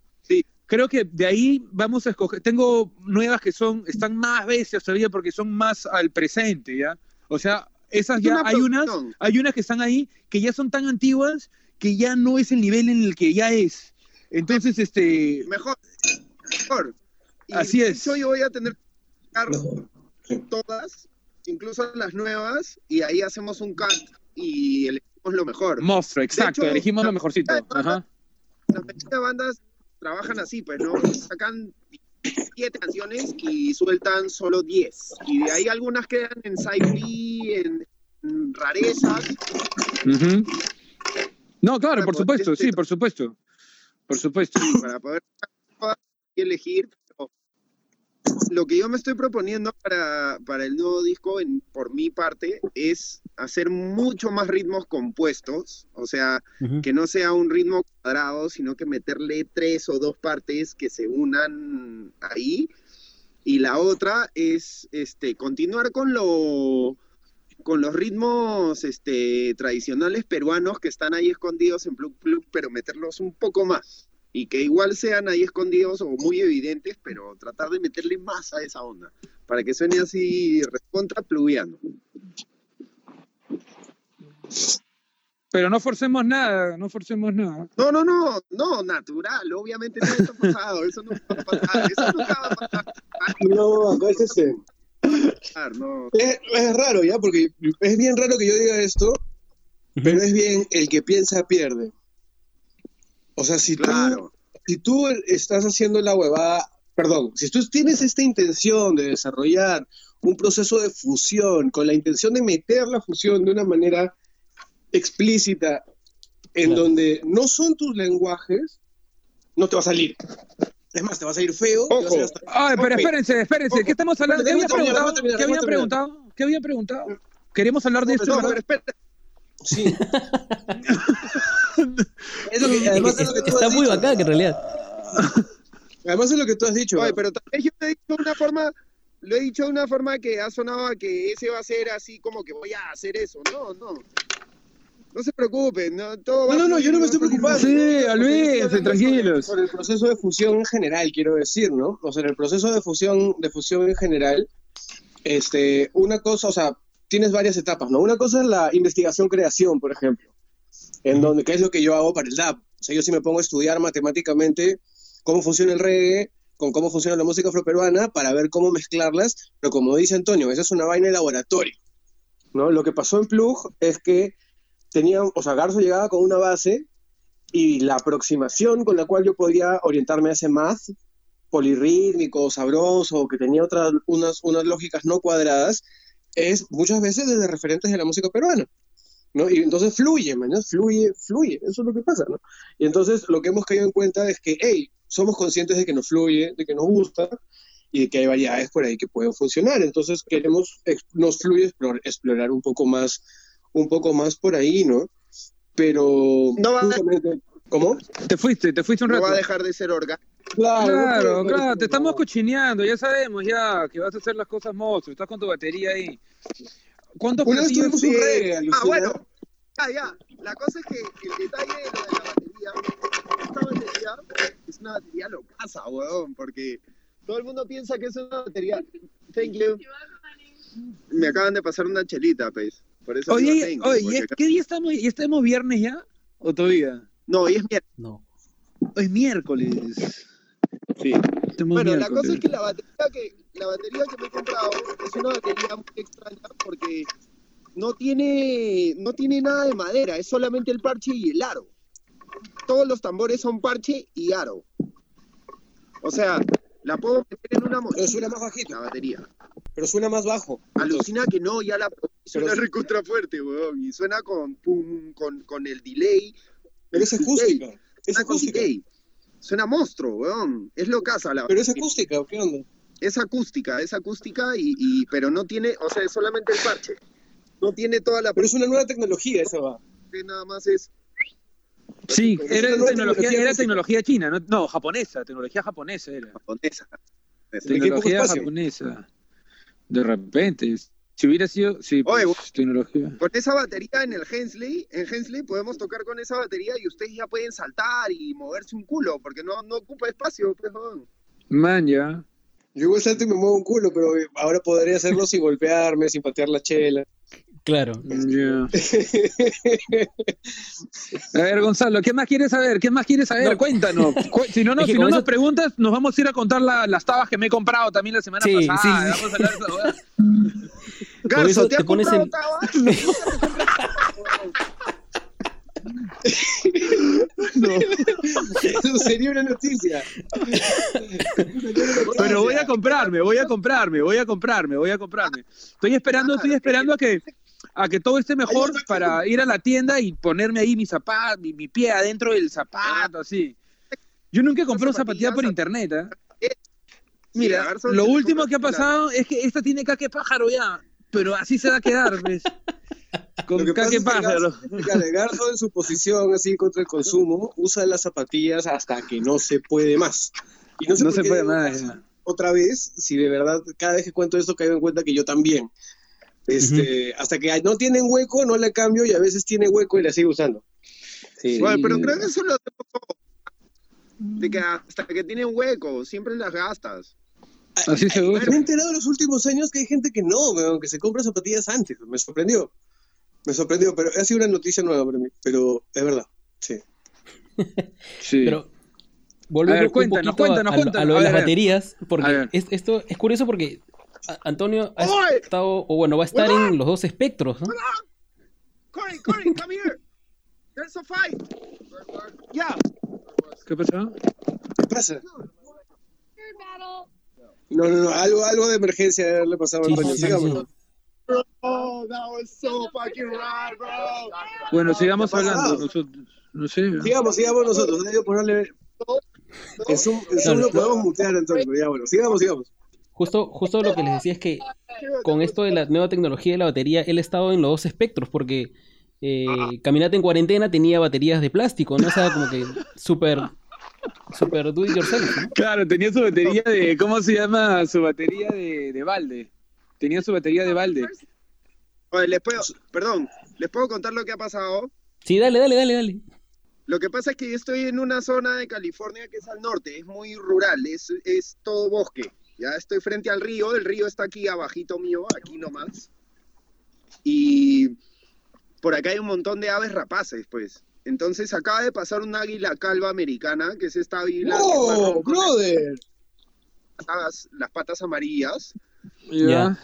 Creo que de ahí vamos a escoger. Tengo nuevas que son, están más bestias todavía porque son más al presente, ¿ya? O sea, esas ya, hay unas, hay unas que están ahí que ya son tan antiguas que ya no es el nivel en el que ya es. Entonces, este. Mejor. Mejor. Así es. Yo voy a tener todas, incluso las nuevas, y ahí hacemos un cut y elegimos lo mejor. Monstruo, exacto, elegimos lo mejorcito. Ajá. Las bandas trabajan así, pues, ¿no? Sacan siete canciones y sueltan solo diez. Y de ahí algunas quedan en side en, en rarezas. No, claro, por supuesto, sí, por supuesto. Por supuesto. Para poder elegir. Lo que yo me estoy proponiendo para, para el nuevo disco, en, por mi parte, es hacer mucho más ritmos compuestos, o sea, que no sea un ritmo cuadrado, sino que meterle tres o dos partes que se unan ahí. Y la otra es este, continuar con lo con los ritmos este, tradicionales peruanos que están ahí escondidos en Plug Plug, pero meterlos un poco más. Y que igual sean ahí escondidos o muy evidentes, pero tratar de meterle más a esa onda, para que suene así recontra plugueando. Pero no forcemos nada, no forcemos nada. No, no, no, no, natural, obviamente no está pasado, eso no va a pasar, eso nunca va a pasar. No, es ese. Es, raro, ¿ya? Porque es bien raro que yo diga esto, pero es bien el que piensa pierde. O sea, si, tú, si tú estás haciendo la huevada, perdón, si tú tienes esta intención de desarrollar un proceso de fusión con la intención de meter la fusión de una manera explícita en donde no son tus lenguajes, no te va a salir. Es más, te va a salir feo. Ay, pero espérense, espérense. ¿Qué estamos hablando? ¿Qué habían preguntado? ¿Qué habían preguntado? ¿Qué habían preguntado? ¿Queremos hablar de esto? pero espera. Sí. <laughs> es lo que, además es, lo que tú está muy bacán, en realidad. <laughs> Además es lo que tú has dicho. Oye, pero también yo te he dicho de una forma, lo he dicho de una forma que ha sonado a que ese va a ser así como que voy a hacer eso. No, no. No se preocupen, no, todo no, no, no, yo no me estoy preocupando. Sí, olvídense, tranquilos. Por el proceso de fusión en general, quiero decir, ¿no? O sea, en el proceso de fusión, de fusión en general, este, una cosa, o sea, tienes varias etapas, ¿no? Una cosa es la investigación-creación, por ejemplo, en donde, ¿qué es lo que yo hago para el DAP? O sea, yo sí me pongo a estudiar matemáticamente cómo funciona el reggae, con cómo funciona la música afroperuana, para ver cómo mezclarlas, pero como dice Antonio, esa es una vaina de laboratorio, ¿no? Lo que pasó en Plug es que tenía, o sea, Garzo llegaba con una base y la aproximación con la cual yo podía orientarme a ese math polirrítmico, sabroso, que tenía otras, unas, unas lógicas no cuadradas, es muchas veces desde referentes de la música peruana. ¿No? Y entonces fluye, man, Fluye, fluye, eso es lo que pasa, ¿no? Y entonces lo que hemos caído en cuenta es que, hey, somos conscientes de que nos fluye, de que nos gusta y de que hay variedades por ahí que pueden funcionar. Entonces queremos, nos fluye explorar un poco más, un poco más por ahí, ¿no? Pero no va ¿Cómo? Te fuiste, te fuiste un rato. No va a dejar de ser orgánico. Claro, claro, te estamos cochineando, ya sabemos ya que vas a hacer las cosas monstruos, estás con tu batería ahí. ¿Cuántos platillos? Sí. Ah, bueno, ya, ya. La cosa es que el detalle de, lo de la batería, esta batería es una batería locaza, weón, porque todo el mundo piensa que es una batería. Thank you. Me acaban de pasar una chelita, pues. Por eso oye, oye, ¿qué día estamos? ¿Y estamos viernes ya? ¿O todavía? No, hoy es miércoles. No. Hoy es miércoles. Sí. bueno, la cosa es que la batería que la batería que me he comprado es una batería muy extraña porque no tiene no tiene nada de madera, es solamente el parche y el aro. Todos los tambores son parche y aro. O sea, la puedo meter en una mochila. Pero suena más bajita. La batería. Pero suena más bajo. Alucina que no, ya la suena recontra fuerte, weón. Y suena con, con, con el delay. Pero es acústica. Es acústica. Suena monstruo, weón. Es locaza la Pero es acústica, ¿qué onda? Es acústica, es acústica, y, pero no tiene, o sea, es solamente el parche. No tiene toda la. Pero es una nueva tecnología, esa va. Que nada más es. Sí, era tecnología, era tecnología china, no, no, japonesa, tecnología japonesa era. Japonesa. Tecnología japonesa. De repente, si hubiera sido, sí, pues, tecnología. Con esa batería en el Hensley, en Hensley podemos tocar con esa batería y ustedes ya pueden saltar y moverse un culo, porque no, no ocupa espacio, pues, Man, ya. Yo igual salto y me muevo un culo, pero ahora podría hacerlo sin golpearme, sin patear la chela. Claro. <laughs> a ver, Gonzalo, ¿qué más quieres saber? ¿Qué más quieres saber? Cuéntanos. <laughs> si no, no, si no nos preguntas, nos vamos a ir a contar las tabas que me he comprado también la semana pasada. Sí, sí. Vamos a hablar de <laughs> Garzo, ¿te, te pones en... no. Eso sería una noticia. Pero voy a comprarme, voy a comprarme, voy a comprarme, voy a comprarme. Estoy esperando, estoy esperando a que a que todo esté mejor para ir a la tienda y ponerme ahí mi zapato, mi, pie adentro del zapato, así. Yo nunca compré una zapatilla por internet, ¿eh? Mira, lo último que ha pasado es que esta tiene caque pájaro ya pero así se va a quedar, <laughs> ¿ves? Con qué pasa. El Garzo en su posición así contra el consumo usa las zapatillas hasta que no se puede más. Y no, se puede más. Otra vez, si de verdad cada vez que cuento esto caigo en cuenta que yo también. Este, Hasta que no tienen hueco, no le cambio y a veces tiene hueco y la sigo usando. Sí. Bueno, pero creo que eso lo de que hasta que tienen hueco, siempre las gastas. Así se Me he enterado en los últimos años que hay gente que no, que se compra zapatillas antes. Me sorprendió. Me sorprendió, pero ha sido una noticia nueva para mí. Pero es verdad, sí. <laughs> sí. Pero volviendo cuéntanos, un cuéntanos, a, a, lo de las baterías, porque esto es curioso porque Antonio ha estado, o bueno, va a estar en los dos espectros, ¿no? Corey, Corey, come here. There's a fight. Yeah. ¿Qué pasa? ¿Qué pasa? No, no, no, algo, algo de emergencia de haberle pasado a Antonio. Sigamos. Bueno, sigamos hablando. Nosotros, no sé. Sigamos, sigamos nosotros. Hay ponerle. En Zoom, en lo podemos mutear, Antonio, ya bueno. Sigamos, sigamos. Justo, justo lo que les decía es que con esto de la nueva tecnología de la batería, él ha estado en los dos espectros, porque eh, Caminata en cuarentena tenía baterías de plástico, ¿no? O sea, como que súper Super do it yourself. Claro, tenía su batería de. ¿Cómo se llama? Su batería de, de balde. Tenía su batería de balde. Oye, les puedo. Perdón, ¿les puedo contar lo que ha pasado? Sí, dale, dale, dale, dale. Lo que pasa es que yo estoy en una zona de California que es al norte, es muy rural, es, es todo bosque. Ya estoy frente al río, el río está aquí abajito mío, aquí nomás. Y por acá hay un montón de aves rapaces, pues. Entonces acaba de pasar un águila calva americana, que es esta águila. ¡Oh, brother! Las, las, patas amarillas. Ya.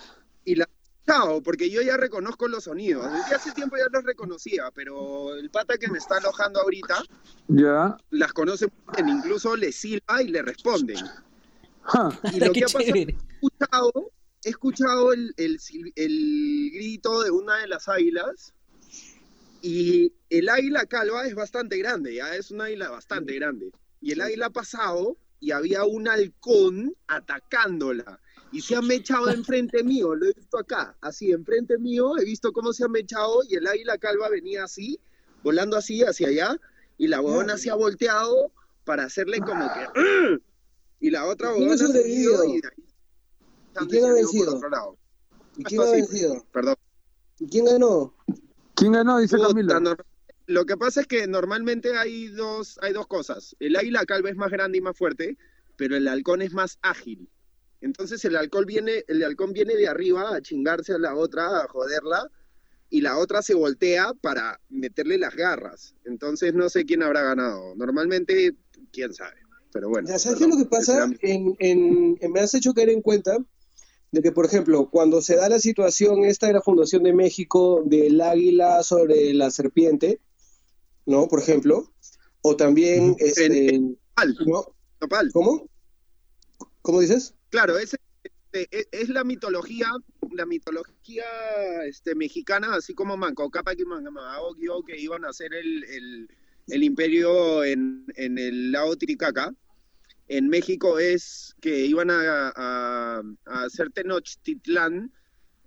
Y la chao, porque yo ya reconozco los sonidos. Desde hace tiempo ya los reconocía, pero el pata que me está alojando ahorita, ya. las conoce bien, incluso le silba y le responden. Y <laughs> lo que ha pasado, he escuchado, he escuchado el, el, el grito de una de las águilas Y el águila calva es bastante grande, ya es un águila bastante grande. Y el águila ha pasado y había un halcón atacándola. Y se ha mechado enfrente mío, lo he visto acá, así enfrente mío, he visto cómo se ha mechado y el águila calva venía así, volando así hacia allá, y la huevona se ha volteado para hacerle como que... <gasps> <clears throat> Y la otra huevona se ha ¿Y, quién ha vencido? ¿Y quién ha vencido? Perdón. ¿Y quién ganó? ¿Quién ganó? Dice Camilo. Lo que pasa es que normalmente hay dos, hay dos cosas. El águila calva es más grande y más fuerte, pero el halcón es más ágil. Entonces el halcón viene, el halcón viene de arriba a chingarse a la otra, a joderla, y la otra se voltea para meterle las garras. Entonces no sé quién habrá ganado. Normalmente, quién sabe. Pero bueno. Ya, ¿Sabes qué es lo que pasa? En, en, me has hecho caer en cuenta de que, por ejemplo, cuando se da la situación esta de la Fundación de México del águila sobre la serpiente, ¿no? Por ejemplo, o también... Este, ¿Cómo? ¿Cómo dices? Claro, es, este, e, es, la mitología, la mitología este, mexicana, así como Manco Capa que iban a hacer el, el, imperio en, en el lago Tiricaca en México es que iban a, a, hacer Tenochtitlán,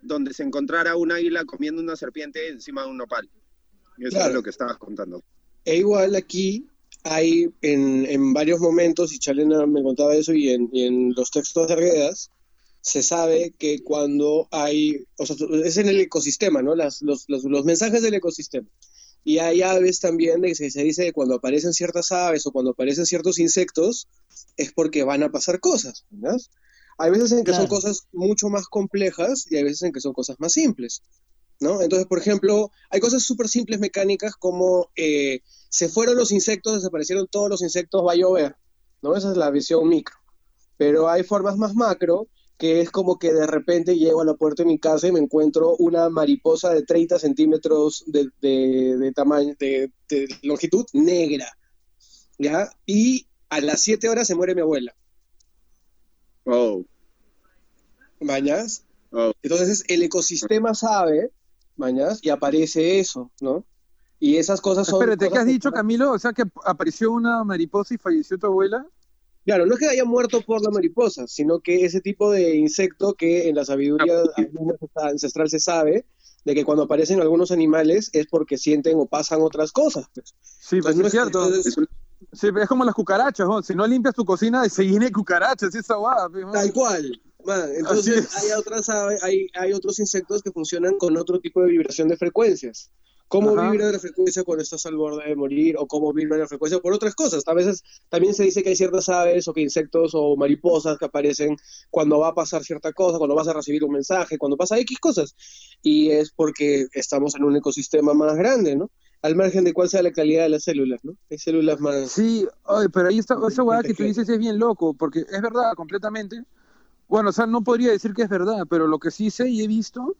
donde se encontrara un águila comiendo una serpiente encima de un nopal. Eso es lo que estabas contando. E igual aquí hay en, varios momentos, y Chalena me contaba eso, y en, los textos de Arguedas, se sabe que cuando hay, o sea, es en el ecosistema, ¿no? Las, los, los, los mensajes del ecosistema. Y hay aves también, de que se dice que cuando aparecen ciertas aves o cuando aparecen ciertos insectos, es porque van a pasar cosas, ¿verdad? Hay veces en que son cosas mucho más complejas y hay veces en que son cosas más simples, ¿no? Entonces, por ejemplo, hay cosas súper simples mecánicas como eh, se fueron los insectos, desaparecieron todos los insectos, va a llover, ¿no? Esa es la visión micro. Pero hay formas más macro que es como que de repente llego a la puerta de mi casa y me encuentro una mariposa de 30 centímetros de, tamaño, de, longitud negra, ¿ya? Y a las 7 horas se muere mi abuela. Oh. ¿Bañas? Oh. Entonces el ecosistema sabe, ¿bañas? Y aparece eso, ¿no? Y esas cosas son... Espérate, ¿qué has dicho, Camilo? O sea, que apareció una mariposa y falleció tu abuela. Claro, no es que haya muerto por la mariposa, sino que ese tipo de insecto que en la sabiduría ancestral se sabe, de que cuando aparecen algunos animales es porque sienten o pasan otras cosas. Pues. Sí, pues es cierto. Sí, es como las cucarachas, ¿no? si no limpias tu cocina <laughs> se llena de cucarachas, esa guada. Pues, Tal cual. entonces hay, otras, hay, hay otros insectos que funcionan con otro tipo de vibración de frecuencias cómo vibra la frecuencia cuando estás al borde de morir o cómo vibra la frecuencia por otras cosas. A veces también se dice que hay ciertas aves o que insectos o mariposas que aparecen cuando va a pasar cierta cosa, cuando vas a recibir un mensaje, cuando pasa X cosas. Y es porque estamos en un ecosistema más grande, ¿no? Al margen de cuál sea la calidad de las células, ¿no? Hay células más... Sí, pero ahí está, esa hueá que tú dices es bien loco, porque es verdad completamente. Bueno, o sea, no podría decir que es verdad, pero lo que sí sé y he visto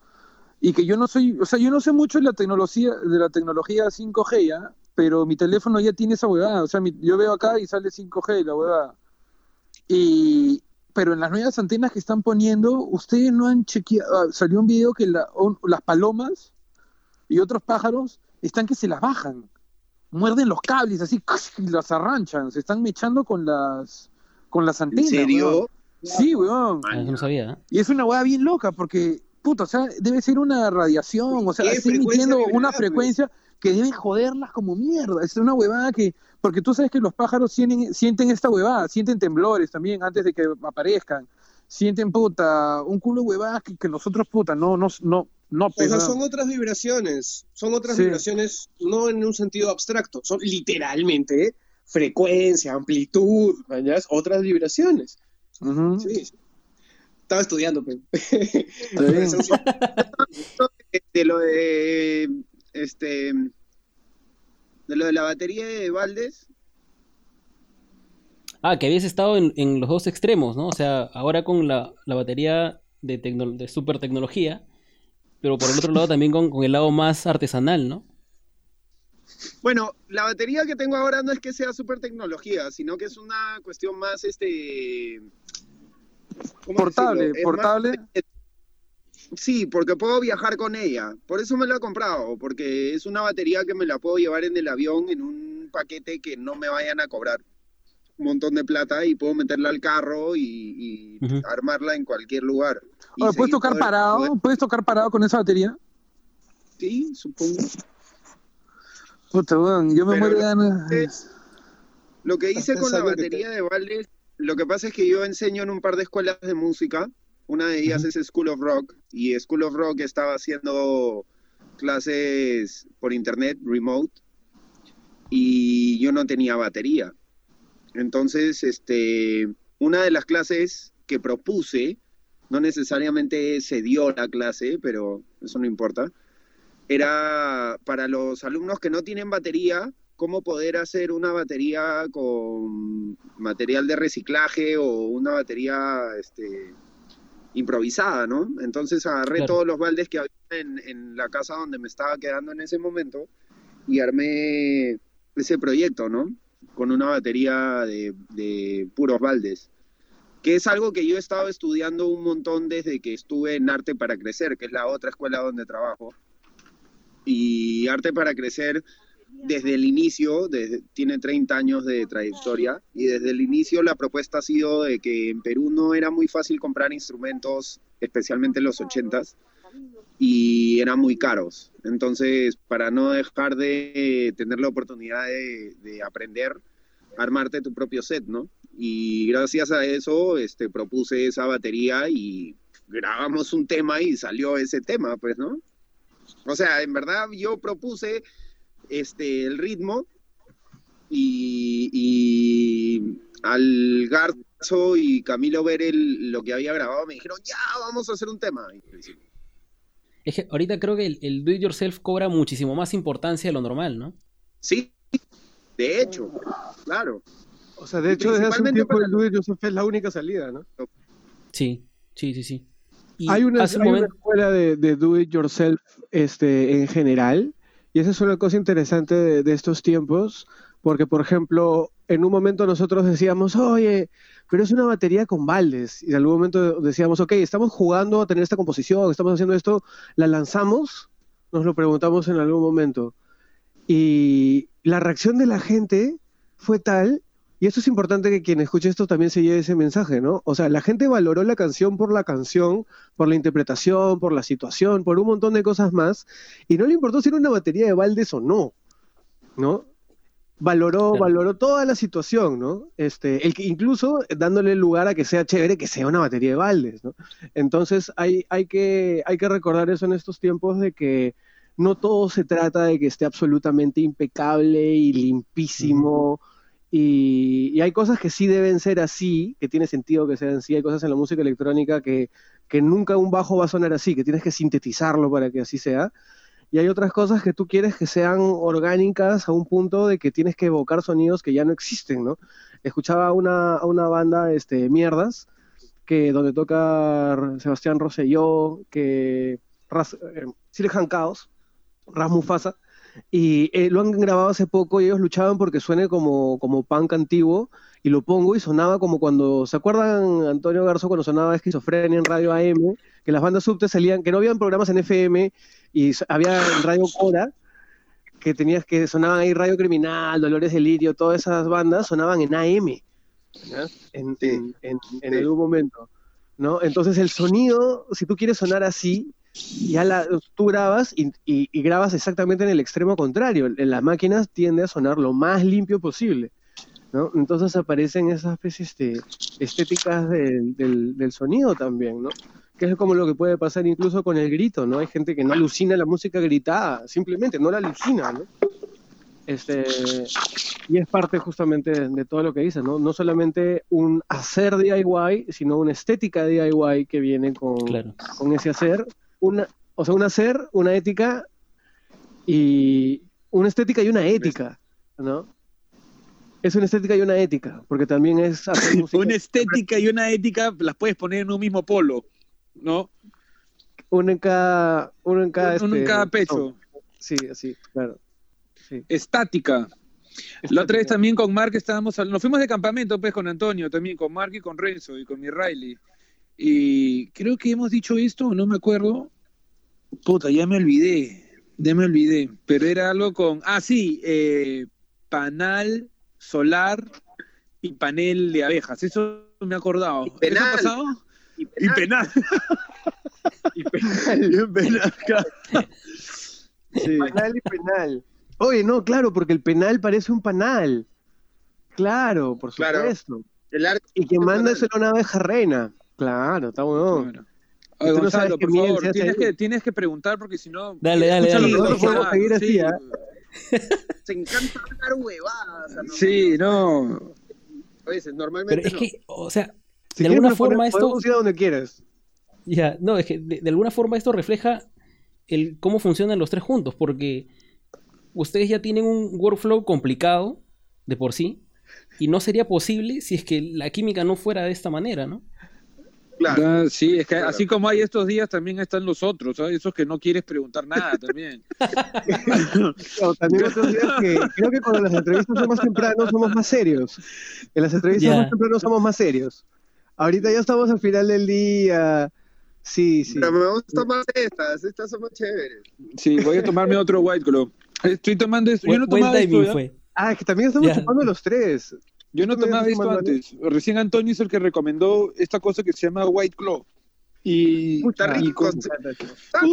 y que yo no soy, o sea, yo no sé mucho de la tecnología, de la tecnología 5G ya, pero mi teléfono ya tiene esa huevada, o sea, yo veo acá y sale 5G la huevada. Y, pero en las nuevas antenas que están poniendo, ustedes no han chequeado, ah, salió un video que las palomas y otros pájaros están que se las bajan, muerden los cables así y las arranchan, se están mechando con las con las antenas. ¿En serio? Sí, weón. Ah, no sabía. ¿eh? Y es una hueá bien loca porque puta, o sea, debe ser una radiación, o sea, emitiendo una frecuencia que debe joderlas como mierda. Es una huevada que, porque tú sabes que los pájaros sienten, sienten esta huevada, sienten temblores también antes de que aparezcan. Sienten, puta, un culo de huevadas que, nosotros, puta, no, no, no, no. Pues, son otras vibraciones, son otras vibraciones, no en un sentido abstracto, son literalmente frecuencia, amplitud, otras vibraciones. sí estaba estudiando, pues. de lo de este de lo de la batería de Valdes. Ah, que habías estado en, los dos extremos, ¿no? O sea, ahora con la, batería de, de super tecnología, pero por el otro lado también con, con el lado más artesanal, ¿no? Bueno, la batería que tengo ahora no es que sea super tecnología, sino que es una cuestión más este portable, portable. Sí, porque puedo viajar con ella. Por eso me la he comprado, porque es una batería que me la puedo llevar en el avión en un paquete que no me vayan a cobrar un montón de plata y puedo meterla al carro y, armarla en cualquier lugar. ¿Puedes tocar parado? ¿Puedes tocar parado con esa batería? Sí, supongo. Puta, yo me muero de ganas. Lo que hice con la batería de Valdes, lo que pasa es que yo enseño en un par de escuelas de música. Una de ellas es School of Rock y School of Rock estaba haciendo clases por internet, remote, y yo no tenía batería. Entonces, este, una de las clases que propuse, no necesariamente se dio la clase, pero eso no importa, era para los alumnos que no tienen batería, cómo poder hacer una batería con material de reciclaje o una batería este, improvisada, ¿no? Entonces agarré todos los baldes que había en, en, la casa donde me estaba quedando en ese momento y armé ese proyecto, ¿no? Con una batería de, de puros baldes que es algo que yo he estado estudiando un montón desde que estuve en Arte para Crecer, que es la otra escuela donde trabajo y Arte para Crecer desde el inicio, tiene 30 años de trayectoria y desde el inicio la propuesta ha sido de que en Perú no era muy fácil comprar instrumentos, especialmente en los 80s, y eran muy caros. Entonces, para no dejar de tener la oportunidad de, de aprender, armarte tu propio set, ¿no? Y gracias a eso este, propuse esa batería y grabamos un tema y salió ese tema, pues, ¿no? O sea, en verdad yo propuse este, el ritmo y, al Garzo y Camilo ver el, lo que había grabado me dijeron, ya, vamos a hacer un tema. Es que ahorita creo que el, do it yourself cobra muchísimo más importancia de lo normal, ¿no? Sí, de hecho, claro. O sea, de hecho, desde hace un tiempo el do it yourself es la única salida, ¿no? Sí, sí, sí, sí hay una, escuela de, do it yourself este, en general, y esa es una cosa interesante de, estos tiempos, porque, por ejemplo, en un momento nosotros decíamos, oye, pero es una batería con baldes, y en algún momento decíamos, ok, estamos jugando a tener esta composición, estamos haciendo esto, ¿la lanzamos? Nos lo preguntamos en algún momento. Y la reacción de la gente fue tal y esto es importante que quien escuche esto también se lleve ese mensaje, ¿no? O sea, la gente valoró la canción por la canción, por la interpretación, por la situación, por un montón de cosas más, y no le importó si era una batería de baldes o no, ¿no? Valoró, valoró toda la situación, ¿no? Este, el que incluso dándole lugar a que sea chévere que sea una batería de baldes, ¿no? Entonces hay, hay, que, hay que recordar eso en estos tiempos de que no todo se trata de que esté absolutamente impecable y limpísimo. Y, hay cosas que sí deben ser así, que tiene sentido que sean así. Hay cosas en la música electrónica que, que nunca un bajo va a sonar así, que tienes que sintetizarlo para que así sea. Y hay otras cosas que tú quieres que sean orgánicas a un punto de que tienes que evocar sonidos que ya no existen, ¿no? Escuchaba una, una banda, este, Mierdas, que donde toca Sebastián Rosselló, que eh, Silhan Chaos, Ras Mufasa, y eh, lo han grabado hace poco y ellos luchaban porque suene como, como punk antiguo. Y lo pongo y sonaba como cuando. ¿Se acuerdan, Antonio Garzo, cuando sonaba esquizofrenia en radio AM? Que las bandas subtes salían, que no habían programas en FM y había en radio Cora, que tenías que sonaban ahí Radio Criminal, Dolores Delirio, todas esas bandas sonaban en AM. En, en, en, algún momento. ¿no? Entonces el sonido, si tú quieres sonar así, ya la, tú grabas y, grabas exactamente en el extremo contrario. En las máquinas tiende a sonar lo más limpio posible. ¿no? Entonces aparecen esas especies de estéticas del, sonido también, ¿no? Que es como lo que puede pasar incluso con el grito, ¿no? Hay gente que no alucina la música gritada, simplemente no la alucina, ¿no? Este, y es parte justamente de, todo lo que dice, ¿no? No solamente un hacer DIY, sino una estética DIY que viene con, con ese hacer una, o sea, un hacer, una ética y una estética y una ética, ¿no? Es una estética y una ética, porque también es <laughs> una estética y una ética las puedes poner en un mismo polo, ¿no? Uno en cada, uno en cada, uno, en este, cada pecho. Sí, sí, claro. Estática. La otra vez también con Mark estábamos, nos fuimos de campamento pues con Antonio también, con Mark y con Renzo y con mi Riley. Y creo que hemos dicho esto, no me acuerdo. Puta, ya me olvidé, ya me olvidé. Pero era algo con, ah, sí, eh, panal solar y panel de abejas. Eso me he acordado. ¿Eso ha pasado? <laughs> Y penal. Y penal. y penal. Penal y penal. Oye, no, claro, porque el penal parece un panal. Claro, por supuesto. y que manda es una abeja reina. Claro, está bueno. Claro. Oye, Gonzalo, por favor, tienes que, tienes que, preguntar porque si no... Dale, dale, dale. No seguir así, ¿ah? <laughs> Se encanta hablar huevadas. Sí, no. Oye, normalmente Pero es que, o sea, de alguna forma esto... ir a donde quieras. Ya, no, es que de, alguna forma esto refleja el cómo funcionan los tres juntos, porque ustedes ya tienen un workflow complicado de por sí, y no sería posible si es que la química no fuera de esta manera, ¿no? Claro. sí, es que así como hay estos días, también están los otros, ¿sabes? esos que no quieres preguntar nada también. <laughs> también otros días que creo que cuando las entrevistas son más temprano somos más serios. En las entrevistas más temprano somos más serios. Ahorita ya estamos al final del día. Sí, sí. Pero me gustan más estas, estas son más chéveres. Sí, voy a tomarme otro White Claw. Estoy tomando esto. Yo no tomaba esto, fue. Ah, es que también estamos tomando los tres. Yo no tomaba esto antes. Recién Antonio es el que recomendó esta cosa que se llama White Claw. Y, Puta, rico.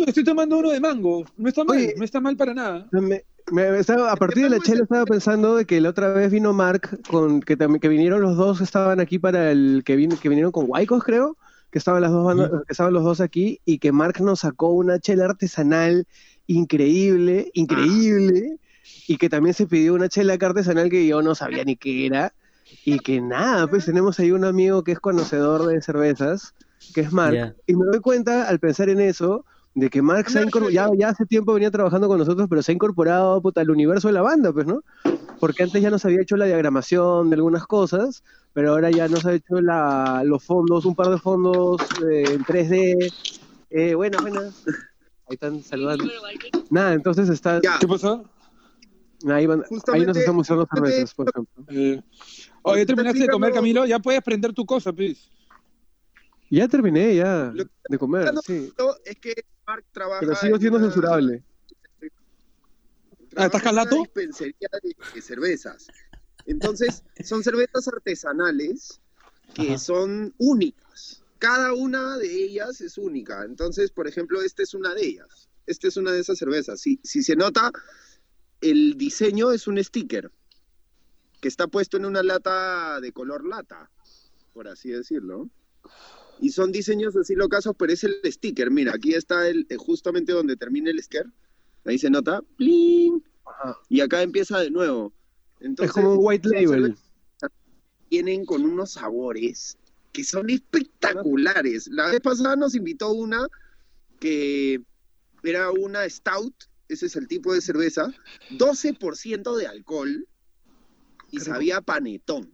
estoy tomando uno de mango. No está mal, no está mal para nada. a partir de la chela estaba pensando de que la otra vez vino Mark con que también que vinieron los dos estaban aquí para el que que vinieron con Waikos creo que estaban las dos que estaban los dos aquí y que Mark nos sacó una chela artesanal increíble increíble y que también se pidió una chela artesanal que yo no sabía ni qué era y que nada pues tenemos ahí un amigo que es conocedor de cervezas que es Mark, y me doy cuenta al pensar en eso, de que Mark se ya, ya, hace tiempo venía trabajando con nosotros, pero se ha incorporado al universo de la banda, pues, ¿no? Porque antes ya nos había hecho la diagramación de algunas cosas, pero ahora ya nos ha hecho la, los fondos, un par de fondos eh, en 3D. Eh, buenas, buenas. Ahí están saludando. Nada, entonces está... ¿Qué pasó? Ahí, ahí nos estamos usando cervezas, por ejemplo. Eh, oye, ¿terminaste de comer, Camilo? Ya puedes prender tu cosa, please. Ya terminé ya de comer, sí. Es que Mark trabaja Pero sigo siendo censurable. Ah, ¿Estás calato? dispensería de, cervezas. Entonces, son cervezas artesanales que son únicas. Cada una de ellas es única. Entonces, por ejemplo, esta es una de ellas. Esta es una de esas cervezas. Si, si se nota, el diseño es un sticker que está puesto en una lata de color lata, por así decirlo y son diseños así locazos, pero es el sticker. Mira, aquí está el, eh, justamente donde termina el sticker. Ahí se nota, ¡pling! Y acá empieza de nuevo. Entonces, es como un white label. Tienen con unos sabores que son espectaculares. La vez pasada nos invitó una que era una stout, ese es el tipo de cerveza, 12% de alcohol y sabía panetón.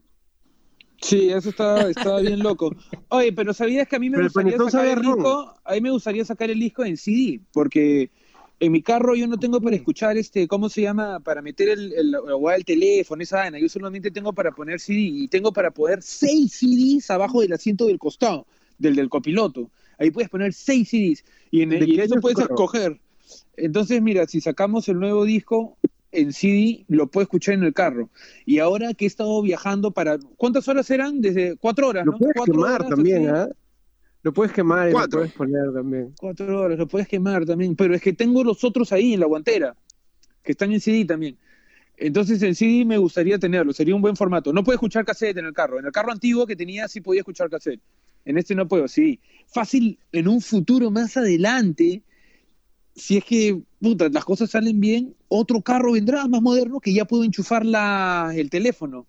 Sí, eso estaba, estaba bien loco. Oye, pero ¿sabías que a mí me gustaría sacar el disco? A mí me gustaría sacar el disco en CD, porque en mi carro yo no tengo para escuchar este, ¿cómo se llama? Para meter el, el, el, teléfono, esa vaina. Yo solamente tengo para poner CD y tengo para poner seis CDs abajo del asiento del costado, del del copiloto. Ahí puedes poner seis CDs y en, y en eso puedes escoger. Entonces, mira, si sacamos el nuevo disco, en CD lo puedo escuchar en el carro. Y ahora que he estado viajando para... ¿Cuántas horas eran? Desde cuatro horas, lo ¿no? Puedes cuatro quemar también, ¿ah? Lo puedes quemar y lo puedes poner también. Cuatro horas, lo puedes quemar también. Pero es que tengo los otros ahí en la guantera, que están en CD también. Entonces en CD me gustaría tenerlo, sería un buen formato. No puedo escuchar cassette en el carro. En el carro antiguo que tenía sí podía escuchar cassette. En este no puedo, sí. Fácil en un futuro más adelante si es que puta, las cosas salen bien, otro carro vendrá más moderno que ya puedo enchufar la, el teléfono.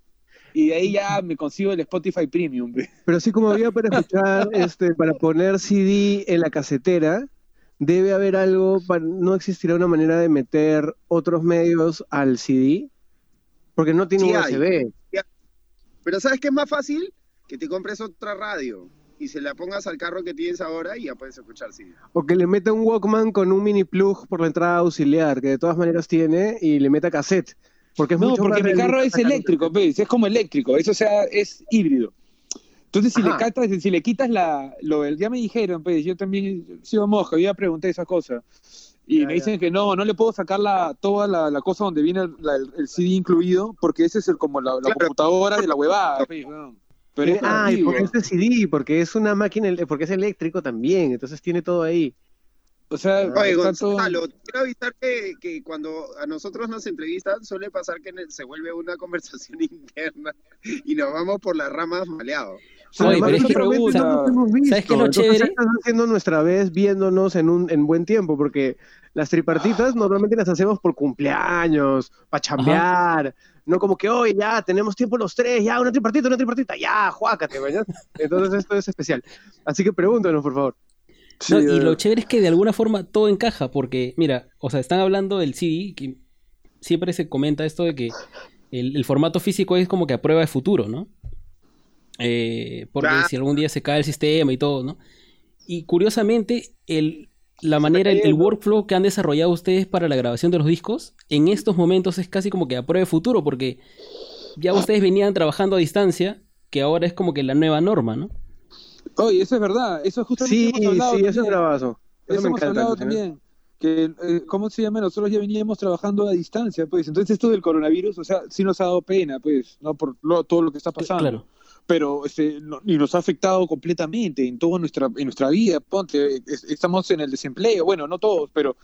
Y de ahí ya me consigo el Spotify Premium. Pero así como había para escuchar, <laughs> este, para poner CD en la casetera, debe haber algo, no existirá una manera de meter otros medios al CD, porque no tiene USB. Pero ¿sabes qué es más fácil? Que te compres otra radio y se la pongas al carro que tienes ahora y ya puedes escuchar sí. O que le meta un Walkman con un mini plug por la entrada auxiliar, que de todas maneras tiene, y le meta cassette. Porque es no, porque mi carro es eléctrico, ¿ves? es como eléctrico, eso sea, es híbrido. Entonces, si le, si le quitas la, lo ya me dijeron, pues yo también sigo moja, yo ya pregunté esa cosa. Y me dicen que no, no le puedo sacar la, toda la, cosa donde viene el, CD incluido, porque ese es el, como la, computadora de la huevada. Pues, Pero es ah, y porque es CD, porque es una máquina, porque es eléctrico también, entonces tiene todo ahí. O sea, Oye, Gonzalo, quiero avisar que, que, cuando a nosotros nos entrevistan suele pasar que se vuelve una <laughs> conversación interna y nos vamos por las ramas maleados. Oye, pero es que pregunta, ¿sabes qué es lo chévere? Estás haciendo nuestra vez viéndonos en un en buen tiempo, porque las tripartitas normalmente las hacemos por cumpleaños, para chambear, no como que hoy ya tenemos tiempo los tres, ya una tripartita, una tripartita, ya, juácate, ¿verdad? Entonces esto es especial. Así que pregúntanos, por favor y lo chévere es que de alguna forma todo encaja, porque, mira, o sea, están hablando del CD, que siempre se comenta esto de que el, formato físico es como que a prueba de futuro, ¿no? Eh, porque si algún día se cae el sistema y todo, ¿no? Y curiosamente, el, la manera, el, workflow que han desarrollado ustedes para la grabación de los discos, en estos momentos es casi como que a prueba de futuro, porque ya ustedes venían trabajando a distancia, que ahora es como que la nueva norma, ¿no? Oye, eso es verdad, eso es justamente sí, hemos hablado Sí, eso es bravazo. Eso, hemos hablado también. Que, eh, ¿cómo se llama? Nosotros ya veníamos trabajando a distancia, pues. Entonces, esto del coronavirus, o sea, sí nos ha dado pena, pues, ¿no? Por todo lo que está pasando. Claro. Pero, este, y nos ha afectado completamente en toda nuestra, en nuestra vida. Ponte, estamos en el desempleo, bueno, no todos, pero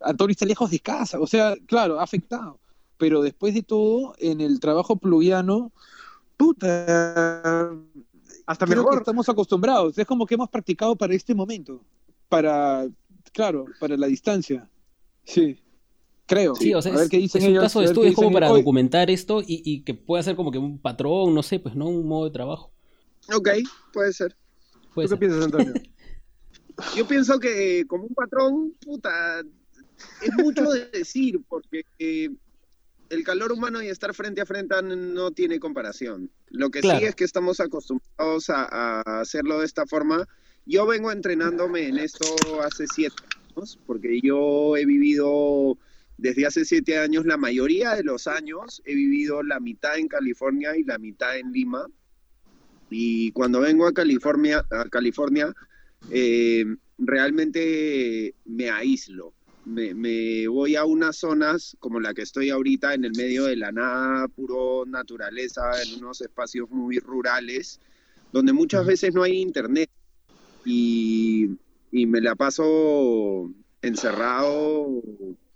Antonio está lejos de casa, o sea, claro, ha afectado. Pero después de todo, en el trabajo pluviano, puta, hasta Creo mejor. Que estamos acostumbrados, es como que hemos practicado para este momento, para, claro, para la distancia. Sí, creo. Sí, o sea, a ver qué dicen es un caso de estudio, es como para documentar esto y, y, que pueda ser como que un patrón, no sé, pues, ¿no? Un modo de trabajo. Ok, puede ser. ¿Tú qué piensas, Antonio? <laughs> Yo pienso que como un patrón, puta, es mucho de decir, porque eh, el calor humano y estar frente a frente no tiene comparación. Lo que sí es que estamos acostumbrados a, hacerlo de esta forma. Yo vengo entrenándome en esto hace siete años, porque yo he vivido desde hace siete años, la mayoría de los años, he vivido la mitad en California y la mitad en Lima. Y cuando vengo a California, a California eh, realmente me aíslo me, voy a unas zonas como la que estoy ahorita, en el medio de la nada, puro naturaleza, en unos espacios muy rurales, donde muchas veces no hay internet. Y, me la paso encerrado,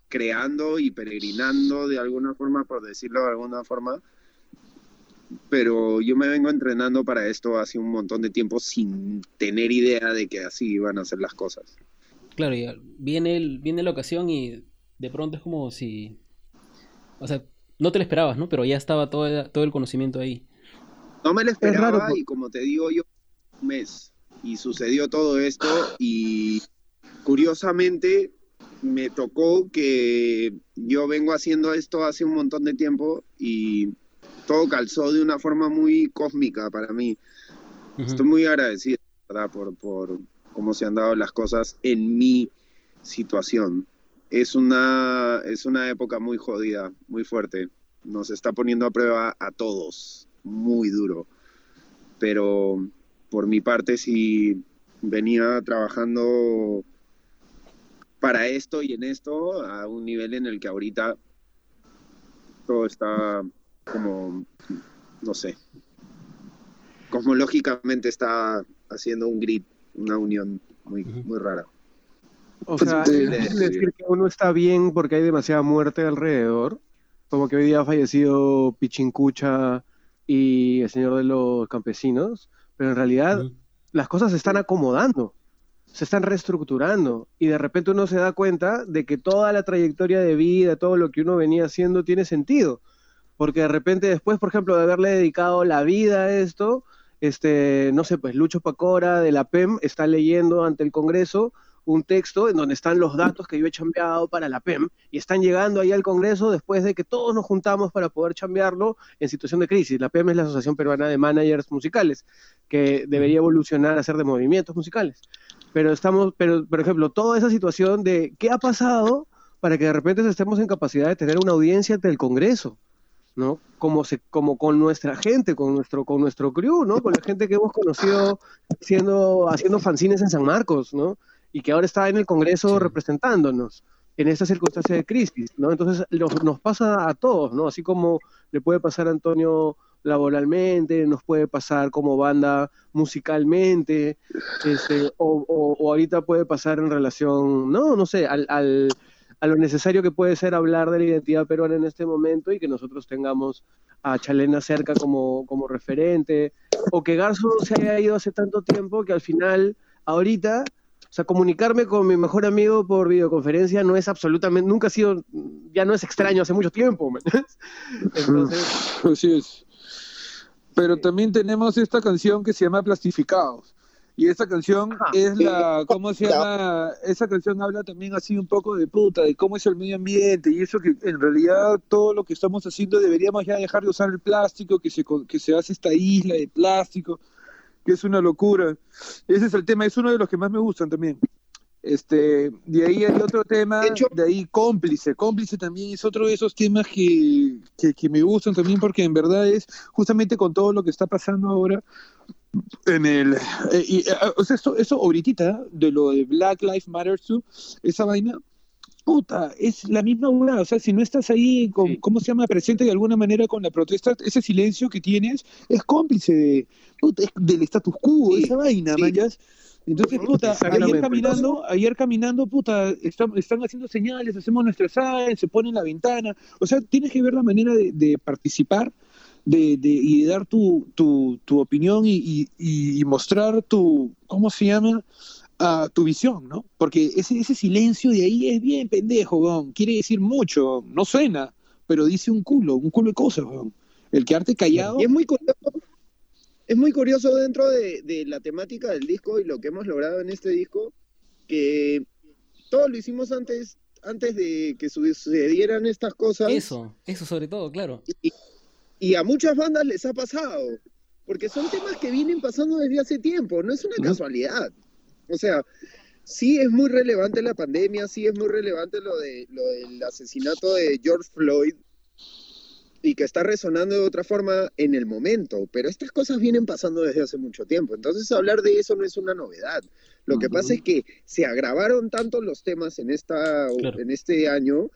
creando y peregrinando de alguna forma, por decirlo de alguna forma. Pero yo me vengo entrenando para esto hace un montón de tiempo sin tener idea de que así iban a ser las cosas. Claro, viene, viene la ocasión y de pronto es como si. O sea, no te lo esperabas, ¿no? Pero ya estaba todo, todo el conocimiento ahí. No me lo esperaba y como te digo yo, un mes. Y sucedió todo esto y curiosamente me tocó que yo vengo haciendo esto hace un montón de tiempo y todo calzó de una forma muy cósmica para mí. Estoy muy agradecido, ¿verdad? Por, por, cómo se han dado las cosas en mi situación. Es una, es una época muy jodida, muy fuerte. Nos está poniendo a prueba a todos, muy duro. Pero por mi parte sí venía trabajando para esto y en esto a un nivel en el que ahorita todo está como, no sé, cosmológicamente está haciendo un grip una unión muy, muy rara. O sea, decir que uno está bien porque hay demasiada muerte alrededor. Como que hoy día ha fallecido Pichincucha y el señor de los campesinos, pero en realidad las cosas se están acomodando, se están reestructurando y de repente uno se da cuenta de que toda la trayectoria de vida, todo lo que uno venía haciendo tiene sentido. Porque de repente después, por ejemplo, de haberle dedicado la vida a esto, este, no sé, pues Lucho Pacora de la PEM está leyendo ante el Congreso un texto en donde están los datos que yo he chambeado para la PEM y están llegando ahí al Congreso después de que todos nos juntamos para poder chambearlo en situación de crisis. La PEM es la Asociación Peruana de Managers Musicales, que debería evolucionar a ser de movimientos musicales. Pero estamos, pero por ejemplo, toda esa situación de qué ha pasado para que de repente estemos en capacidad de tener una audiencia ante el Congreso ¿no? Como, se, como con nuestra gente, con nuestro, con nuestro crew, ¿no? Con la gente que hemos conocido siendo, haciendo fanzines en San Marcos, ¿no? Y que ahora está en el Congreso representándonos en esta circunstancia de crisis, ¿no? Entonces nos pasa a todos, ¿no? Así como le puede pasar a Antonio laboralmente, nos puede pasar como banda musicalmente, este, o, ahorita puede pasar en relación, no, no sé, al, a lo necesario que puede ser hablar de la identidad peruana en este momento y que nosotros tengamos a Chalena cerca como, como referente, o que Garzo se haya ido hace tanto tiempo que al final, ahorita, o sea, comunicarme con mi mejor amigo por videoconferencia no es absolutamente, nunca ha sido, ya no es extraño hace mucho tiempo, Entonces... Así es. Pero también tenemos esta canción que se llama Plastificados. Y esa canción es la, ¿cómo se llama? Esa canción habla también así un poco de puta, de cómo es el medio ambiente y eso que en realidad todo lo que estamos haciendo deberíamos ya dejar de usar el plástico, que se, que se hace esta isla de plástico, que es una locura. Ese es el tema, es uno de los que más me gustan también. Este, de ahí hay otro tema, de ahí cómplice, cómplice también es otro de esos temas que, que, me gustan también porque en verdad es justamente con todo lo que está pasando ahora en el eh, y, eh, o sea, eso, eso ahorita de lo de Black Lives Matter too, esa vaina puta, es la misma hora, o sea, si no estás ahí, con, ¿cómo se llama? Presente de alguna manera con la protesta, ese silencio que tienes es cómplice de, del status quo, esa vaina, sí. Entonces, puta, ayer caminando, ayer caminando, puta, están, haciendo señales, hacemos nuestra sal, se pone en la ventana. O sea, tienes que ver la manera de, participar de, de, y de dar tu, tu, tu opinión y, y, mostrar tu, ¿cómo se llama? Uh, tu visión, ¿no? Porque ese, ese silencio de ahí es bien pendejo, quiere decir mucho, no suena, pero dice un culo, un culo de cosas, El quedarte callado. Y es muy es muy curioso dentro de, la temática del disco y lo que hemos logrado en este disco, que todo lo hicimos antes, antes de que sucedieran estas cosas. Eso, eso sobre todo, claro. Y, a muchas bandas les ha pasado, porque son temas que vienen pasando desde hace tiempo, no es una casualidad. O sea, sí es muy relevante la pandemia, sí es muy relevante lo, de, lo del asesinato de George Floyd, y que está resonando de otra forma en el momento, pero estas cosas vienen pasando desde hace mucho tiempo, entonces hablar de eso no es una novedad. Lo que pasa es que se agravaron tanto los temas en, esta, en este año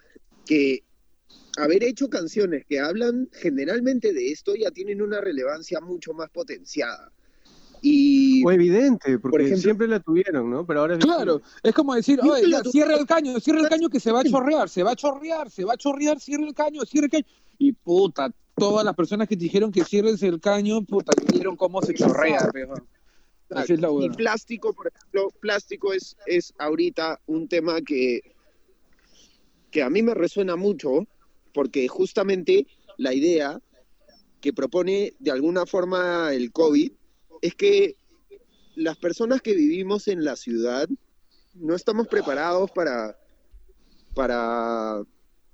que haber hecho canciones que hablan generalmente de esto ya tienen una relevancia mucho más potenciada. Y, o evidente, porque siempre la tuvieron, ¿no? Pero ahora Claro, es como decir, oye, cierra el caño, cierra el caño que se va a chorrear, se va a chorrear, se va a chorrear, cierra el caño, cierra el caño. Y puta, todas las personas que dijeron que cierres el caño, puta, vieron cómo se chorrea, y plástico, por ejemplo, plástico es, es ahorita un tema que, que a mí me resuena mucho, porque justamente la idea que propone de alguna forma el COVID es que las personas que vivimos en la ciudad no estamos preparados para, para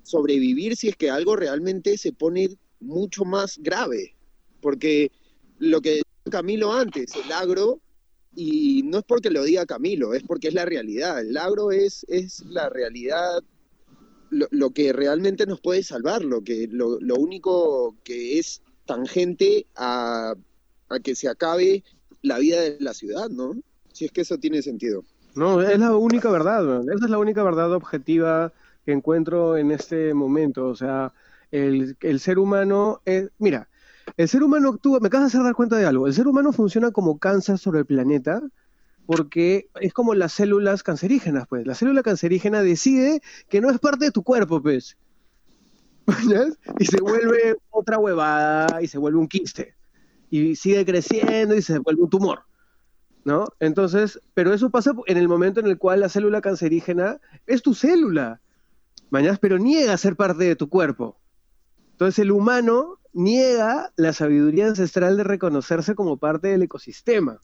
sobrevivir si es que algo realmente se pone mucho más grave. Porque lo que Camilo antes, el agro, y no es porque lo diga Camilo, es porque es la realidad. El agro es, es la realidad, lo, que realmente nos puede salvar, lo, que, lo, lo único que es tangente a, a que se acabe la vida de la ciudad, ¿no? Si es que eso tiene sentido. No, es la única verdad, esa es la única verdad objetiva que encuentro en este momento. O sea, el, ser humano, es, mira, el ser humano actúa, me acabas de hacer dar cuenta de algo, el ser humano funciona como cáncer sobre el planeta porque es como las células cancerígenas, pues. La célula cancerígena decide que no es parte de tu cuerpo, pues. y se vuelve otra huevada y se vuelve un quiste. Y sigue creciendo y se vuelve un tumor. ¿No? Entonces, pero eso pasa en el momento en el cual la célula cancerígena es tu célula mañana, pero niega ser parte de tu cuerpo. Entonces el humano niega la sabiduría ancestral de reconocerse como parte del ecosistema.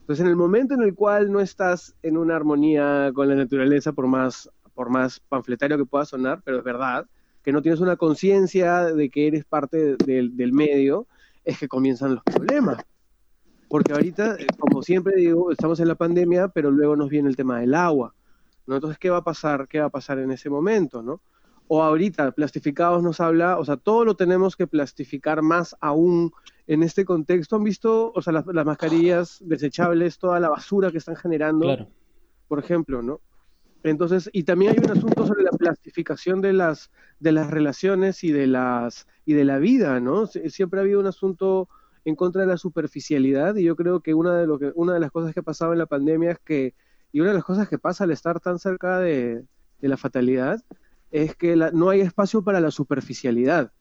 Entonces en el momento en el cual no estás en una armonía con la naturaleza, por más, por más panfletario que pueda sonar, pero es verdad, que no tienes una conciencia de que eres parte del, del medio, es que comienzan los problemas. Porque ahorita, como siempre digo, estamos en la pandemia, pero luego nos viene el tema del agua. ¿No? Entonces, ¿qué va a pasar? ¿Qué va a pasar en ese momento, no? o ahorita plastificados nos habla, o sea, todo lo tenemos que plastificar más aún en este contexto. ¿Han visto, o sea, las, mascarillas desechables, toda la basura que están generando? Por ejemplo, ¿no? Entonces, y también hay un asunto sobre la plastificación de las, de las relaciones y de, las, y de la vida, ¿no? Siempre ha habido un asunto en contra de la superficialidad y yo creo que una de, lo que, una de las cosas que ha pasado en la pandemia es que, y una de las cosas que pasa al estar tan cerca de, la fatalidad, es que no hay espacio para la superficialidad.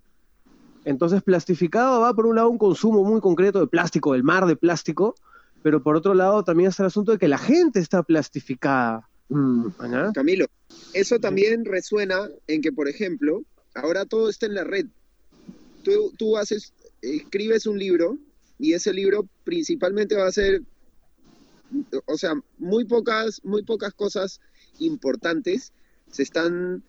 Entonces, plastificado va por un lado un consumo muy concreto de plástico, del mar de plástico, pero por otro lado también es el asunto de que la gente está plastificada. Mm, Camilo, eso también resuena en que, por ejemplo, ahora todo está en la red. Tú, tú haces, escribes un libro y ese libro principalmente va a ser, o sea, muy pocas, muy pocas cosas importantes se están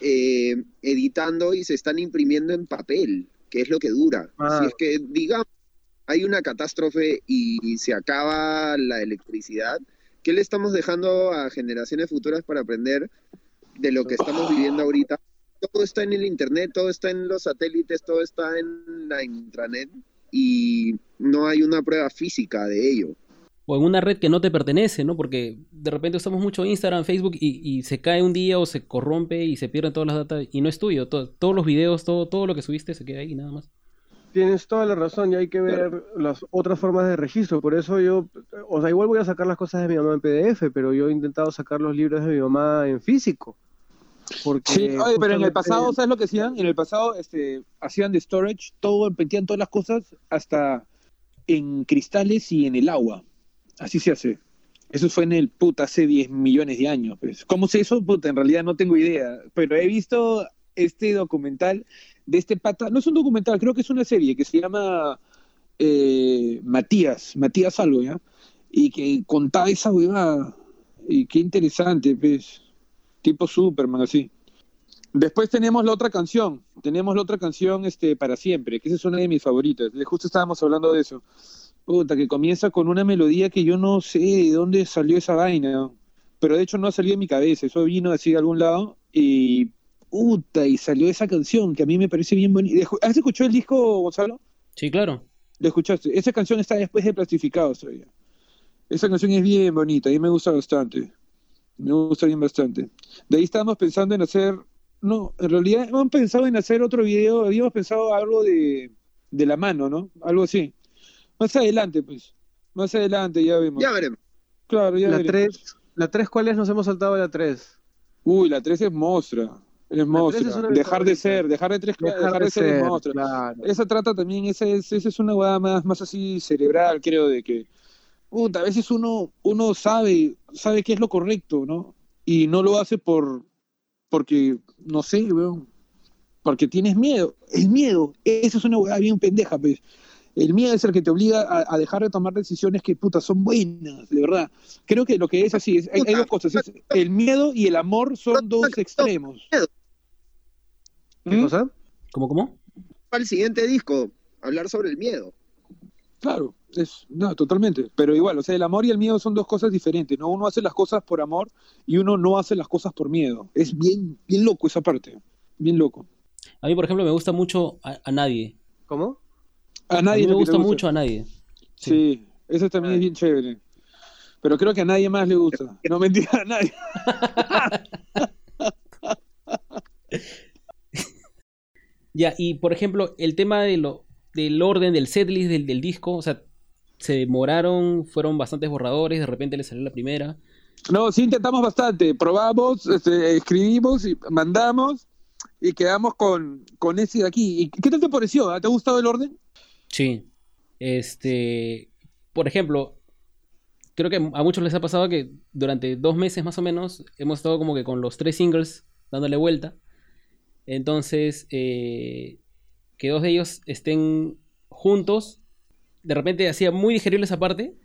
eh, editando y se están imprimiendo en papel, que es lo que dura. Ah. Si es que, digamos, hay una catástrofe y se acaba la electricidad, ¿qué le estamos dejando a generaciones futuras para aprender de lo que estamos viviendo ahorita? Todo está en el Internet, todo está en los satélites, todo está en la intranet y no hay una prueba física de ello o en una red que no te pertenece, ¿no? Porque de repente usamos mucho Instagram, Facebook y, se cae un día o se corrompe y se pierden todas las datas y no es tuyo. todos los videos, todo, todo lo que subiste se queda ahí nada más. Tienes toda la razón y hay que ver las otras formas de registro. Por eso yo, o sea, igual voy a sacar las cosas de mi mamá en PDF, pero yo he intentado sacar los libros de mi mamá en físico. Porque sí, pero en el pasado, ¿sabes lo que hacían? En el pasado este, hacían de storage, todo, metían todas las cosas hasta en cristales y en el agua. Así se hace. Eso fue en el puta hace 10 millones de años. Pues. ¿Cómo se hizo? Puta, en realidad no tengo idea. Pero he visto este documental de este pata. No es un documental, creo que es una serie que se llama eh, Matías, Matías algo, ¿ya? Y que contaba esa huevada. Y qué interesante, pues. Tipo Superman, así. Después tenemos la otra canción. Tenemos la otra canción este, para siempre, que esa es una de mis favoritas. Justo estábamos hablando de eso. Puta, que comienza con una melodía que yo no sé de dónde salió esa vaina. Pero de hecho no ha salido de mi cabeza. Eso vino así de algún lado. Y. Puta, y salió esa canción que a mí me parece bien bonita. ¿Has escuchado el disco, Gonzalo? Sí, claro. ¿Lo escuchaste? Esa canción está después de Plastificados todavía. Esa canción es bien bonita, a mí me gusta bastante. Me gusta bien bastante. De ahí estábamos pensando en hacer. No, en realidad hemos pensado en hacer otro video. Habíamos pensado algo de, de la mano, ¿no? Algo así. Más adelante, pues. Más adelante ya vemos. Ya veremos. Claro, ya la veremos. ¿La 3 cuál es? Nos hemos saltado la 3. Uy, la 3 es monstrua. Es monstrua. Dejar de ser, dejar de, tres, dejar, de, ser, es monstrua. Esa trata también, esa es, esa es una hueá más, más así cerebral, creo, de que puta, a veces uno, uno sabe, sabe qué es lo correcto, ¿no? Y no lo hace por porque, no sé, weón, porque tienes miedo. El miedo, eso es una hueá bien pendeja, pues. El miedo es el que te obliga a, dejar de tomar decisiones que, puta, son buenas, de verdad. Creo que lo que es así, es, hay, dos cosas. el miedo y el amor son dos extremos. ¿Qué cosa? ¿Cómo, cómo? Para el siguiente disco, hablar sobre el miedo. Claro, es, no, totalmente. Pero igual, o sea, el amor y el miedo son dos cosas diferentes, ¿no? Uno hace las cosas por amor y uno no hace las cosas por miedo. Es bien, bien loco esa parte. Bien loco. A mí, por ejemplo, me gusta mucho a nadie. ¿Cómo? A nadie me gusta mucho a nadie. Sí, eso también es bien chévere. Pero creo que a nadie más le gusta. <laughs> No mentira a nadie. <laughs> ya, y por ejemplo, el tema de lo, del orden del setlist del, del disco, o sea, se demoraron, fueron bastantes borradores, de repente le salió la primera. No, sí intentamos bastante, probamos, este, escribimos y mandamos y quedamos con, con ese de aquí. ¿Y qué tal te pareció? ¿Te ha gustado el orden? Sí. Este, por ejemplo, creo que a muchos les ha pasado que durante dos meses más o menos hemos estado como que con los tres singles dándole vuelta. Entonces, eh, que dos de ellos estén juntos, de repente hacía muy digerible esa parte,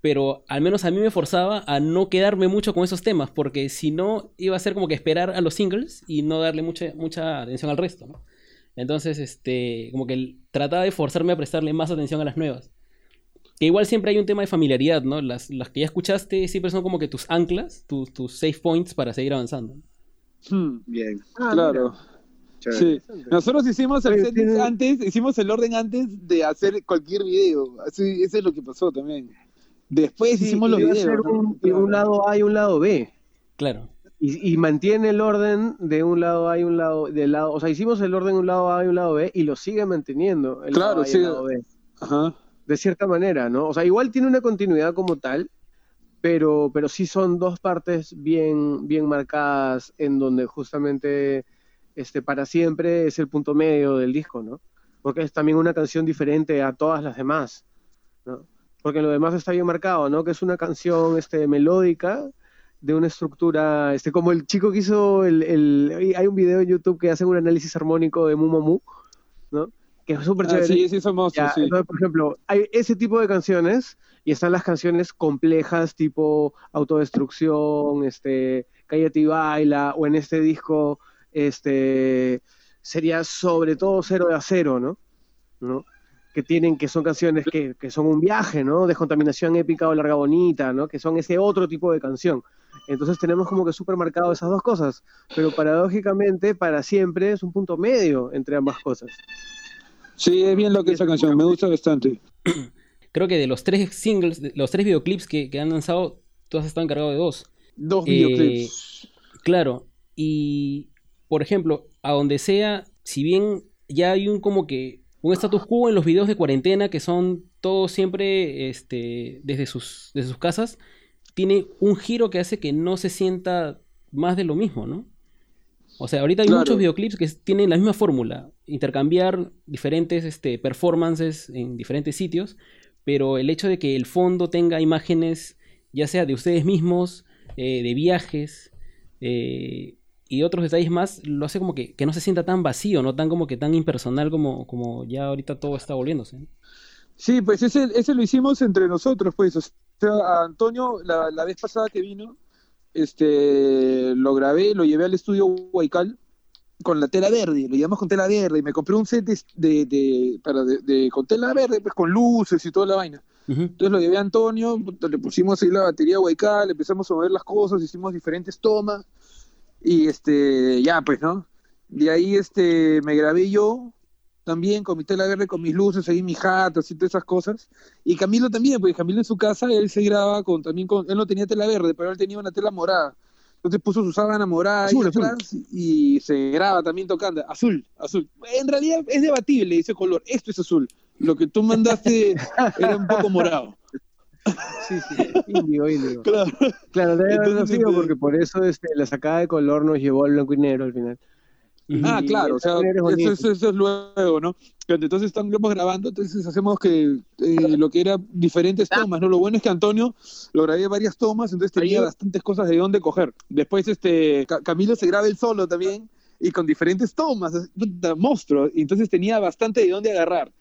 pero al menos a mí me forzaba a no quedarme mucho con esos temas, porque si no iba a ser como que esperar a los singles y no darle mucha, mucha atención al resto, ¿no? Entonces, este, como que trataba de forzarme a prestarle más atención a las nuevas. Que igual siempre hay un tema de familiaridad, ¿no? Las, las que ya escuchaste siempre son como que tus anclas, tus, tus safe points para seguir avanzando. Hmm. Bien. Ah, claro. Sí. Nosotros hicimos el antes, hicimos el orden antes de hacer cualquier video. Así, eso es lo que pasó también. Después hicimos los videos. Un, un lado A y un lado B. Claro. Y, mantiene el orden de un lado A y un lado del lado, o sea, hicimos el orden de un lado A y un lado B y lo sigue manteniendo el claro, lado A y el lado B. Ajá. De cierta manera, ¿no? O sea, igual tiene una continuidad como tal, pero, pero sí son dos partes bien, bien marcadas en donde justamente este, para siempre es el punto medio del disco, ¿no? Porque es también una canción diferente a todas las demás, ¿no? Porque lo demás está bien marcado, ¿no? Que es una canción este, melódica, de una estructura, este, como el chico que hizo el, el, hay un video en YouTube que hace un análisis armónico de Mumamu, ¿no? Que es súper ah, chévere. sí, sí, somos, sí. Entonces, por ejemplo, hay ese tipo de canciones y están las canciones complejas tipo Autodestrucción, este, Cállate y Baila, o en este disco, este, sería sobre todo Cero de Acero, ¿no? ¿no? Que tienen, que son canciones que, que, son un viaje, ¿no? Descontaminación épica o larga bonita, ¿no? Que son ese otro tipo de canción. Entonces tenemos como que súper marcado esas dos cosas, pero paradójicamente para siempre es un punto medio entre ambas cosas. Sí, es bien lo que esa canción, me gusta bastante. <clears throat> Creo que de los tres singles, los tres videoclips que, han lanzado, todos están cargados de dos. Dos videoclips. Eh, claro, y por ejemplo, a donde sea, si bien ya hay un como que un status quo en los videos de cuarentena que son todos siempre este, desde, sus, desde sus casas, tiene un giro que hace que no se sienta más de lo mismo, ¿no? O sea, ahorita hay muchos videoclips que tienen la misma fórmula, intercambiar diferentes este, performances en diferentes sitios, pero el hecho de que el fondo tenga imágenes, ya sea de ustedes mismos, eh, de viajes eh, y otros detalles más, lo hace como que, no se sienta tan vacío, no tan como que tan impersonal como, como ya ahorita todo está volviéndose. Sí, pues ese, ese lo hicimos entre nosotros, pues a Antonio, la, la, vez pasada que vino, este, lo grabé, lo llevé al estudio Huaycal con la tela verde, lo llevamos con tela verde y me compré un set de, de, para de, con tela verde, pues con luces y toda la vaina. Entonces lo llevé a Antonio, le pusimos ahí la batería Huaycal, empezamos a mover las cosas, hicimos diferentes tomas y este, ya pues, ¿no? De ahí este, me grabé yo, también con mi tela verde, con mis luces, ahí mi hat, así todas esas cosas. Y Camilo también, porque Camilo en su casa, él se graba con, también con, él no tenía tela verde, pero él tenía una tela morada. Entonces puso su sábana morada y se graba también tocando. Azul, azul. En realidad es debatible ese color. Esto es azul. Lo que tú mandaste <laughs> era un poco morado. Sí, sí, índigo, índigo. Claro, claro debe haberlo sido porque por eso este, la sacada de color nos llevó al blanco y negro al final ah, claro, o sea, eso, es luego, ¿no? Entonces estamos grabando, entonces hacemos que eh, lo que era diferentes tomas, ¿no? Lo bueno es que Antonio lo grabé varias tomas, entonces tenía bastantes cosas de dónde coger. Después este Camilo se graba el solo también y con diferentes tomas, monstruo, entonces tenía bastante de dónde agarrar.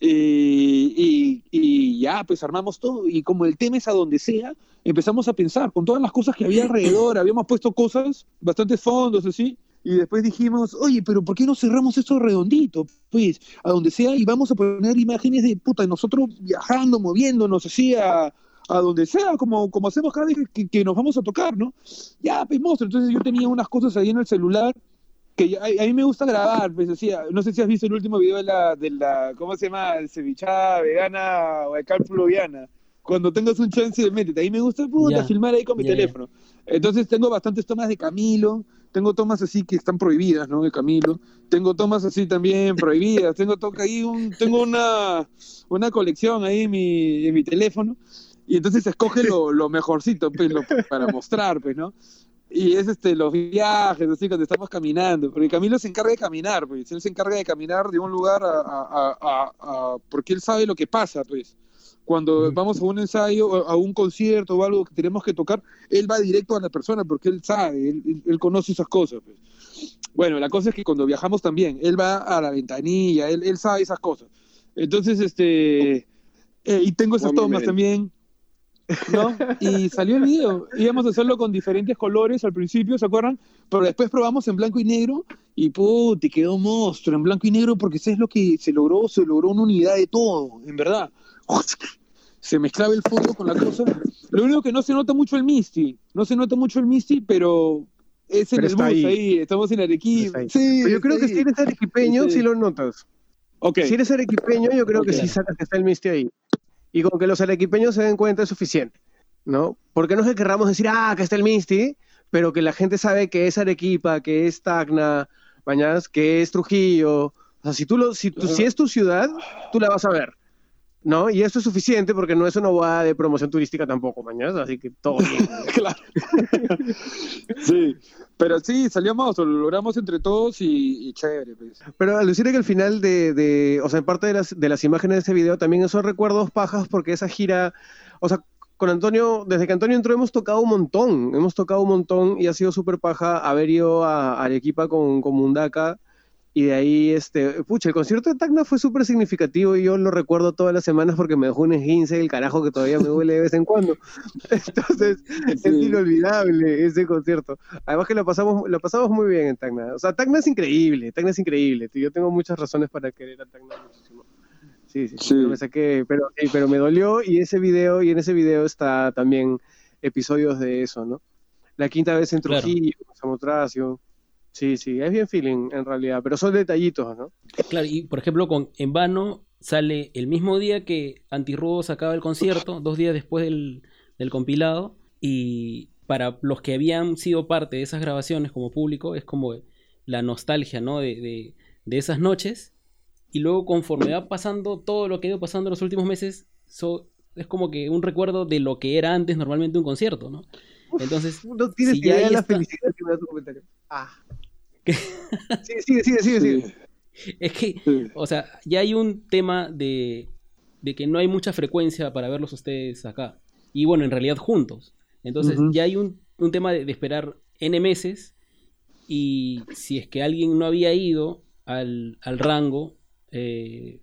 Y, y, ya, pues armamos todo. Y como el tema es a donde sea, empezamos a pensar con todas las cosas que había alrededor. <clears throat> Habíamos puesto cosas, bastantes fondos, así y después dijimos, oye, pero ¿por qué no cerramos esto redondito? Pues, a donde sea, y vamos a poner imágenes de puta, nosotros viajando, moviéndonos así a, a donde sea, como, como hacemos cada vez que, nos vamos a tocar, ¿no? Ya, pues monstruo. Entonces yo tenía unas cosas ahí en el celular que a, mí me gusta grabar, pues decía, no sé si has visto el último video de la, de la ¿cómo se llama? Cevichada vegana o de fluviana. Cuando tengas un chance, métete. Ahí me gusta puta, filmar ahí con mi teléfono. Entonces tengo bastantes tomas de Camilo, tengo tomas así que están prohibidas, ¿no? De Camilo. Tengo tomas así también <laughs> prohibidas. Tengo toca ahí un, tengo una, una colección ahí en mi, en mi teléfono. Y entonces escoge lo, lo mejorcito, pues, para mostrar, pues, ¿no? Y es este, los viajes, así, cuando estamos caminando. Porque Camilo se encarga de caminar, pues. Él se encarga de caminar de un lugar a, a, a, porque él sabe lo que pasa, pues cuando vamos a un ensayo, a un concierto o algo que tenemos que tocar, él va directo a la persona porque él sabe, él, conoce esas cosas. Pues. Bueno, la cosa es que cuando viajamos también, él va a la ventanilla, él, él sabe esas cosas. Entonces, este, eh, y tengo esas tomas también, ¿no? Y salió el video. Íbamos a hacerlo con diferentes colores al principio, ¿se acuerdan? Pero después probamos en blanco y negro y te quedó monstruo en blanco y negro porque eso es lo que se logró, se logró una unidad de todo, en verdad <laughs> se mezclaba el fondo con la cosa. Lo único que no se nota mucho el Misty, no se nota mucho el Misty, pero Es en el bus ahí. estamos en Arequipa. Sí, yo creo que si eres arequipeño, sí. lo notas. Si eres arequipeño, yo creo que sí sacas que está el Misty ahí. Y con que los arequipeños se den cuenta es suficiente, ¿no? Porque no es que querramos decir, ah, que está el Misty, pero que la gente sabe que es Arequipa, que es Tacna, que es Trujillo. O sea, si, tú lo, si, si es tu ciudad, tú la vas a ver. ¿No? Y esto es suficiente porque no es una boda de promoción turística tampoco, mañana, así que todo bien. <laughs> claro. sí, pero sí, salíamos, lo logramos entre todos y, chévere. Pues. Pero al decir que al final de, de, o sea, en parte de las, de las imágenes de ese video también esos recuerdos pajas porque esa gira, o sea, con Antonio, desde que Antonio entró hemos tocado un montón, hemos tocado un montón y ha sido súper paja haber ido a Arequipa con, con Mundaka y de ahí, este, pucha, el concierto de Tacna fue súper significativo y yo lo recuerdo todas las semanas porque me dejó un esguince el carajo que todavía me duele de vez en cuando. <laughs> Entonces, es inolvidable ese concierto. Además que lo pasamos, lo pasamos muy bien en Tacna. O sea, Tacna es increíble, Tacna es increíble. Yo tengo muchas razones para querer a Tacna muchísimo. Sí, sí, sí. Me saqué, pero, pero me dolió y ese video, y en ese video está también episodios de eso, ¿no? La quinta vez en Trujillo, claro. Samotracio. Sí, sí, es bien feeling en realidad, pero son detallitos, ¿no? Claro, y por ejemplo con En Vano sale el mismo día que Antirrubo sacaba el concierto, dos días después del, compilado, y para los que habían sido parte de esas grabaciones como público, es como la nostalgia, ¿no? De, de, esas noches, y luego conforme va pasando todo lo que ha ido pasando en los últimos meses, es como que un recuerdo de lo que era antes normalmente un concierto, ¿no? Entonces, no tienes si idea de la felicidad que me da tu comentario. Ah. Sí, sigue, sigue, sigue. Es que, o sea, ya hay un tema de, de, que no hay mucha frecuencia para verlos ustedes acá. Y bueno, en realidad juntos. Entonces, ya hay un, un tema de, esperar N meses. Y si es que alguien no había ido al, al rango, eh,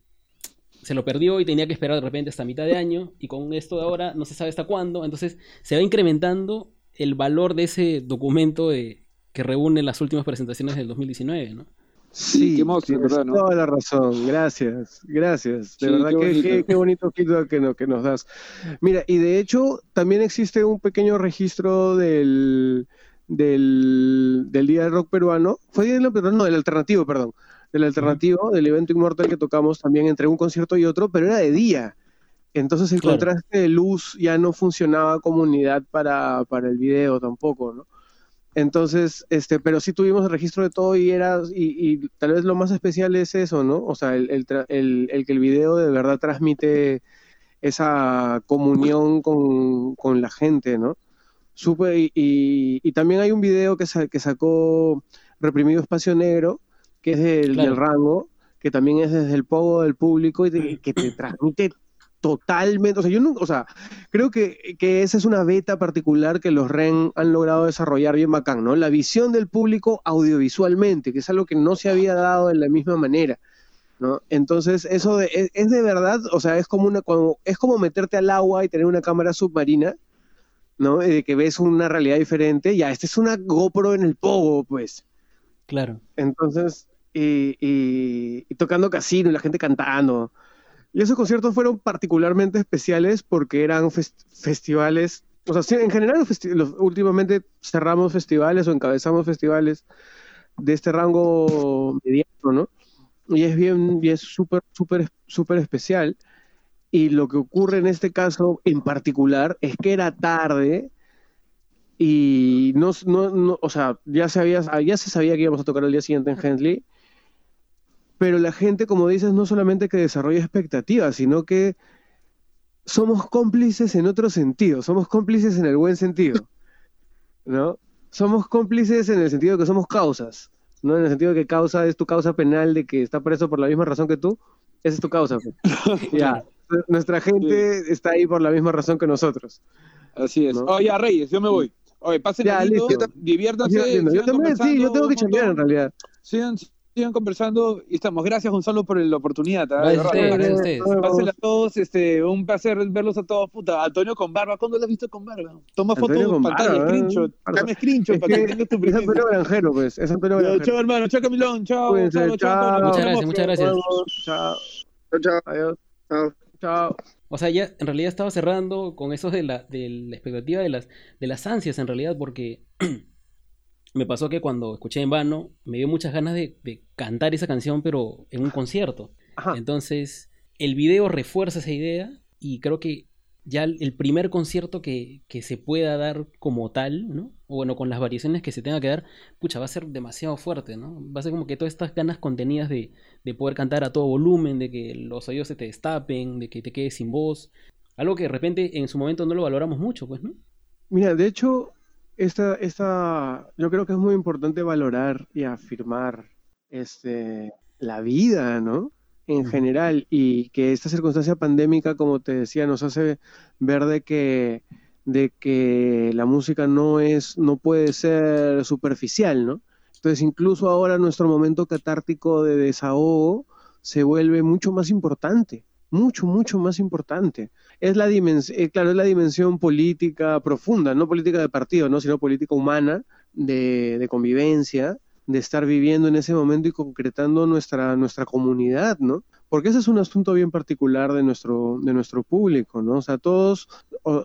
se lo perdió y tenía que esperar de repente hasta mitad de año. Y con esto de ahora no se sabe hasta cuándo. Entonces, se va incrementando el valor de ese documento de, que reúne las últimas presentaciones del 2019, ¿no? Sí, qué ¿verdad, toda la razón. Gracias, gracias. De verdad, qué, qué, bonito feedback que, que, nos das. Mira, y de hecho, también existe un pequeño registro del, del, Día del Rock Peruano. ¿Fue Día del Rock Peruano? No, del alternativo, perdón. Del alternativo, del evento Inmortal que tocamos también entre un concierto y otro, pero era de día. Entonces el contraste de luz ya no funcionaba como unidad para, para el video tampoco, ¿no? Entonces, este, pero sí tuvimos el registro de todo y era, y, tal vez lo más especial es eso, ¿no? O sea, el, el, el, que el video de verdad transmite esa comunión con, con la gente, ¿no? Supe, y, y, también hay un video que, que sacó Reprimido Espacio Negro, que es del, del rango, que también es desde el pogo del público y <clears throat> que te transmite totalmente, o sea, yo no, o sea, creo que, que, esa es una beta particular que los REN han logrado desarrollar bien bacán, ¿no? La visión del público audiovisualmente, que es algo que no se había dado de la misma manera, ¿no? Entonces, eso es, de verdad, o sea, es como una, es como meterte al agua y tener una cámara submarina, ¿no? De que ves una realidad diferente, ya, esta es una GoPro en el pogo, pues. Claro. Entonces, y, y tocando casino, y la gente cantando, y esos conciertos fueron particularmente especiales porque eran festivales, o sea, en general últimamente cerramos festivales o encabezamos festivales de este rango mediano, ¿no? Y es bien, y es súper, súper, súper especial. Y lo que ocurre en este caso en particular es que era tarde y no, no, no o sea, ya se, había, ya se sabía que íbamos a tocar el día siguiente en Hensley pero la gente, como dices, no solamente que desarrolla expectativas, sino que somos cómplices en otro sentido, somos cómplices en el buen sentido, <laughs> ¿no? Somos cómplices en el sentido de que somos causas, ¿no? En el sentido de que causa es tu causa penal de que está preso por la misma razón que tú, esa es tu causa. Pues. <laughs> ya, nuestra gente está ahí por la misma razón que nosotros. Así es. Oye, Reyes, yo me voy. Oye, pasen ya, lindo, diviértanse. Yo, también, sí, yo tengo que chambear en realidad. Sigan, sigan conversando y estamos. Gracias, Gonzalo, por la oportunidad. ¿eh? Gracias, a todos, este, un placer verlos a todos. Puta, Antonio con barba, ¿cuándo lo has visto con barba? Toma fotos, pantalla, barba, screenshot, dame screenshot para que tengas tu Es Antonio Granjero, pues, es Antonio Granjero. Chao, hermano, chao, Camilón, chao, chao, chao, Muchas gracias, muchas gracias. Chao. Chao, adiós. Chao. Chao. O sea, ya en realidad estaba cerrando con eso de la, de la expectativa de las, de las ansias, en realidad, porque <clears throat> me pasó que cuando escuché en vano, me dio muchas ganas de, cantar esa canción, pero en un concierto. Entonces, el video refuerza esa idea y creo que ya el primer concierto que, se pueda dar como tal, ¿no? O bueno, con las variaciones que se tenga que dar, pucha, va a ser demasiado fuerte, ¿no? Va a ser como que todas estas ganas contenidas de, de poder cantar a todo volumen, de que los oídos se te destapen, de que te quedes sin voz. Algo que de repente en su momento no lo valoramos mucho, pues, ¿no? Mira, de hecho, esta, esta, yo creo que es muy importante valorar y afirmar este, la vida, ¿no? en general y que esta circunstancia pandémica, como te decía, nos hace ver de que, de que la música no es, no puede ser superficial, ¿no? Entonces, incluso ahora nuestro momento catártico de desahogo se vuelve mucho más importante, mucho, mucho más importante. Es la dimensión, eh, claro, es la dimensión política profunda, no política de partido, ¿no? sino política humana, de, de convivencia, de estar viviendo en ese momento y concretando nuestra, nuestra comunidad, ¿no? Porque ese es un asunto bien particular de nuestro, de nuestro público, ¿no? O sea, todos,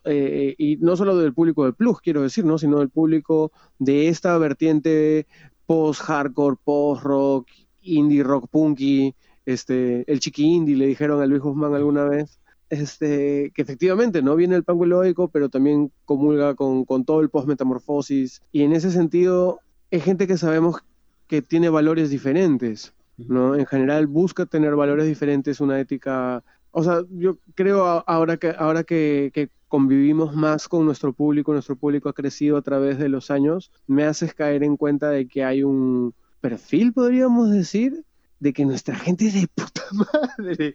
eh, y no solo del público de Plus, quiero decir, ¿no? Sino del público de esta vertiente post-hardcore, post-rock, indie rock punky, este, el chiqui indie, le dijeron a Luis Guzmán alguna vez, este, que efectivamente no viene el pango pero también comulga con, con todo el post-metamorfosis. Y en ese sentido, es gente que sabemos que tiene valores diferentes, ¿no? En general busca tener valores diferentes, una ética... O sea, yo creo ahora que, ahora que, que convivimos más con nuestro público, nuestro público ha crecido a través de los años, me haces caer en cuenta de que hay un perfil, podríamos decir, de que nuestra gente es de puta <laughs> madre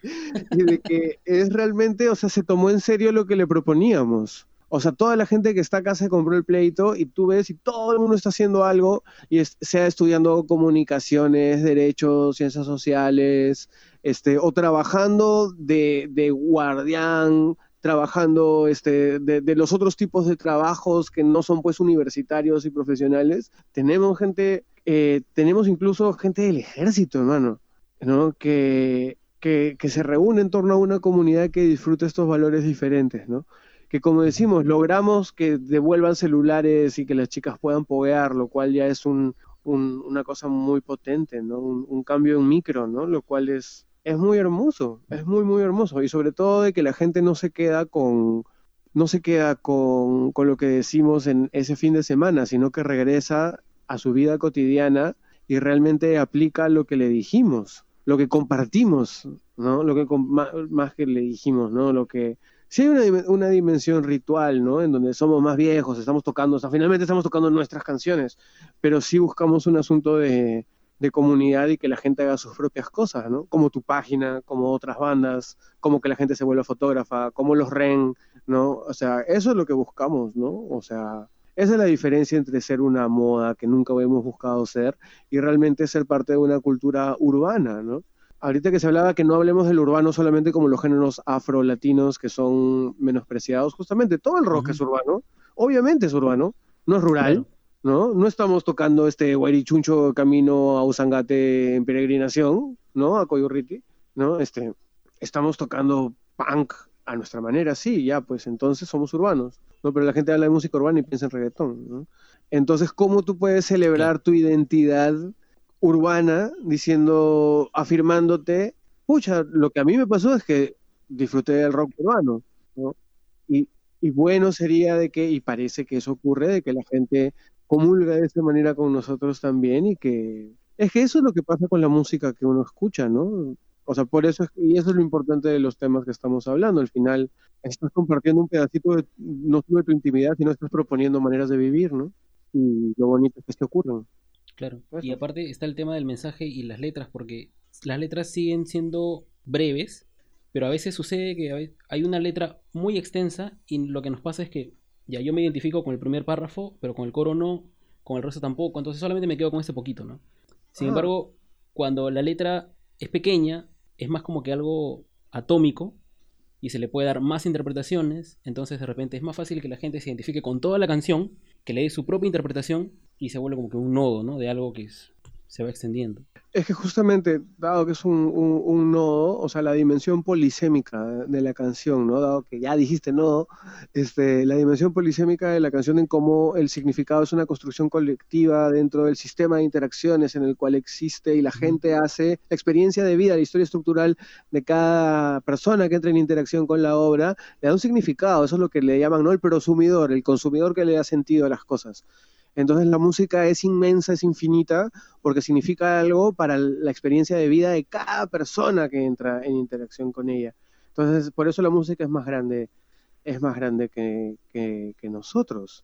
y de que es realmente, o sea, se tomó en serio lo que le proponíamos. O sea, toda la gente que está acá se compró el pleito y tú ves y todo el mundo está haciendo algo y sea estudiando comunicaciones, derechos, ciencias sociales, este, o trabajando de, de guardián, trabajando este, de, los otros tipos de trabajos que no son pues universitarios y profesionales. Tenemos gente, eh, tenemos incluso gente del ejército, hermano, ¿no? Que, que, que se reúne en torno a una comunidad que disfruta estos valores diferentes, ¿no? que como decimos, logramos que devuelvan celulares y que las chicas puedan poguear, lo cual ya es un, una cosa muy potente, ¿no? Un, cambio en micro, ¿no? Lo cual es, es muy hermoso, es muy, muy hermoso. Y sobre todo de que la gente no se queda con, no se queda con, con lo que decimos en ese fin de semana, sino que regresa a su vida cotidiana y realmente aplica lo que le dijimos, lo que compartimos, ¿no? Lo que más, que le dijimos, ¿no? Lo que sí hay una, dimensión ritual, ¿no? En donde somos más viejos, estamos tocando, o finalmente estamos tocando nuestras canciones, pero sí buscamos un asunto de, comunidad y que la gente haga sus propias cosas, ¿no? Como tu página, como otras bandas, como que la gente se vuelva fotógrafa, como los REN, ¿no? O sea, eso es lo que buscamos, ¿no? O sea, esa es la diferencia entre ser una moda que nunca hemos buscado ser y realmente ser parte de una cultura urbana, ¿no? ahorita que se hablaba que no hablemos del urbano solamente como los géneros afro-latinos que son menospreciados, justamente todo el rock es urbano, obviamente es urbano, no es rural, ¿no? No estamos tocando este guarichuncho camino a Usangate en peregrinación, ¿no? A Coyurriti, ¿no? Este, estamos tocando punk a nuestra manera, sí, ya, pues entonces somos urbanos, ¿no? Pero la gente habla de música urbana y piensa en reggaetón, ¿no? Entonces, ¿cómo tú puedes celebrar tu identidad urbana diciendo, afirmándote, pucha, lo que a mí me pasó es que disfruté del rock urbano, ¿no? Y, y bueno sería de que, y parece que eso ocurre, de que la gente comulga de esta manera con nosotros también y que es que eso es lo que pasa con la música que uno escucha, ¿no? O sea, por eso, y eso es lo importante de los temas que estamos hablando. Al final, estás compartiendo un pedacito de, no solo de tu intimidad, sino estás proponiendo maneras de vivir, ¿no? Y lo bonito es que te ocurran. Claro. Y aparte está el tema del mensaje y las letras, porque las letras siguen siendo breves, pero a veces sucede que hay una letra muy extensa y lo que nos pasa es que ya yo me identifico con el primer párrafo, pero con el coro no, con el resto tampoco, entonces solamente me quedo con ese poquito, ¿no? Sin ah. embargo, cuando la letra es pequeña, es más como que algo atómico y se le puede dar más interpretaciones, entonces de repente es más fácil que la gente se identifique con toda la canción, que le dé su propia interpretación y se vuelve como que un nodo, ¿no? De algo que es se va extendiendo. Es que justamente, dado que es un, un, nodo, o sea, la dimensión polisémica de la canción, ¿no? Dado que ya dijiste nodo, este, la dimensión polisémica de la canción en cómo el significado es una construcción colectiva dentro del sistema de interacciones en el cual existe y la gente hace la experiencia de vida, la historia estructural de cada persona que entra en interacción con la obra, le da un significado, eso es lo que le llaman, ¿no? El prosumidor, el consumidor que le da sentido a las cosas. Entonces la música es inmensa, es infinita, porque significa algo para la experiencia de vida de cada persona que entra en interacción con ella. Entonces, por eso la música es más grande, es más grande que, nosotros.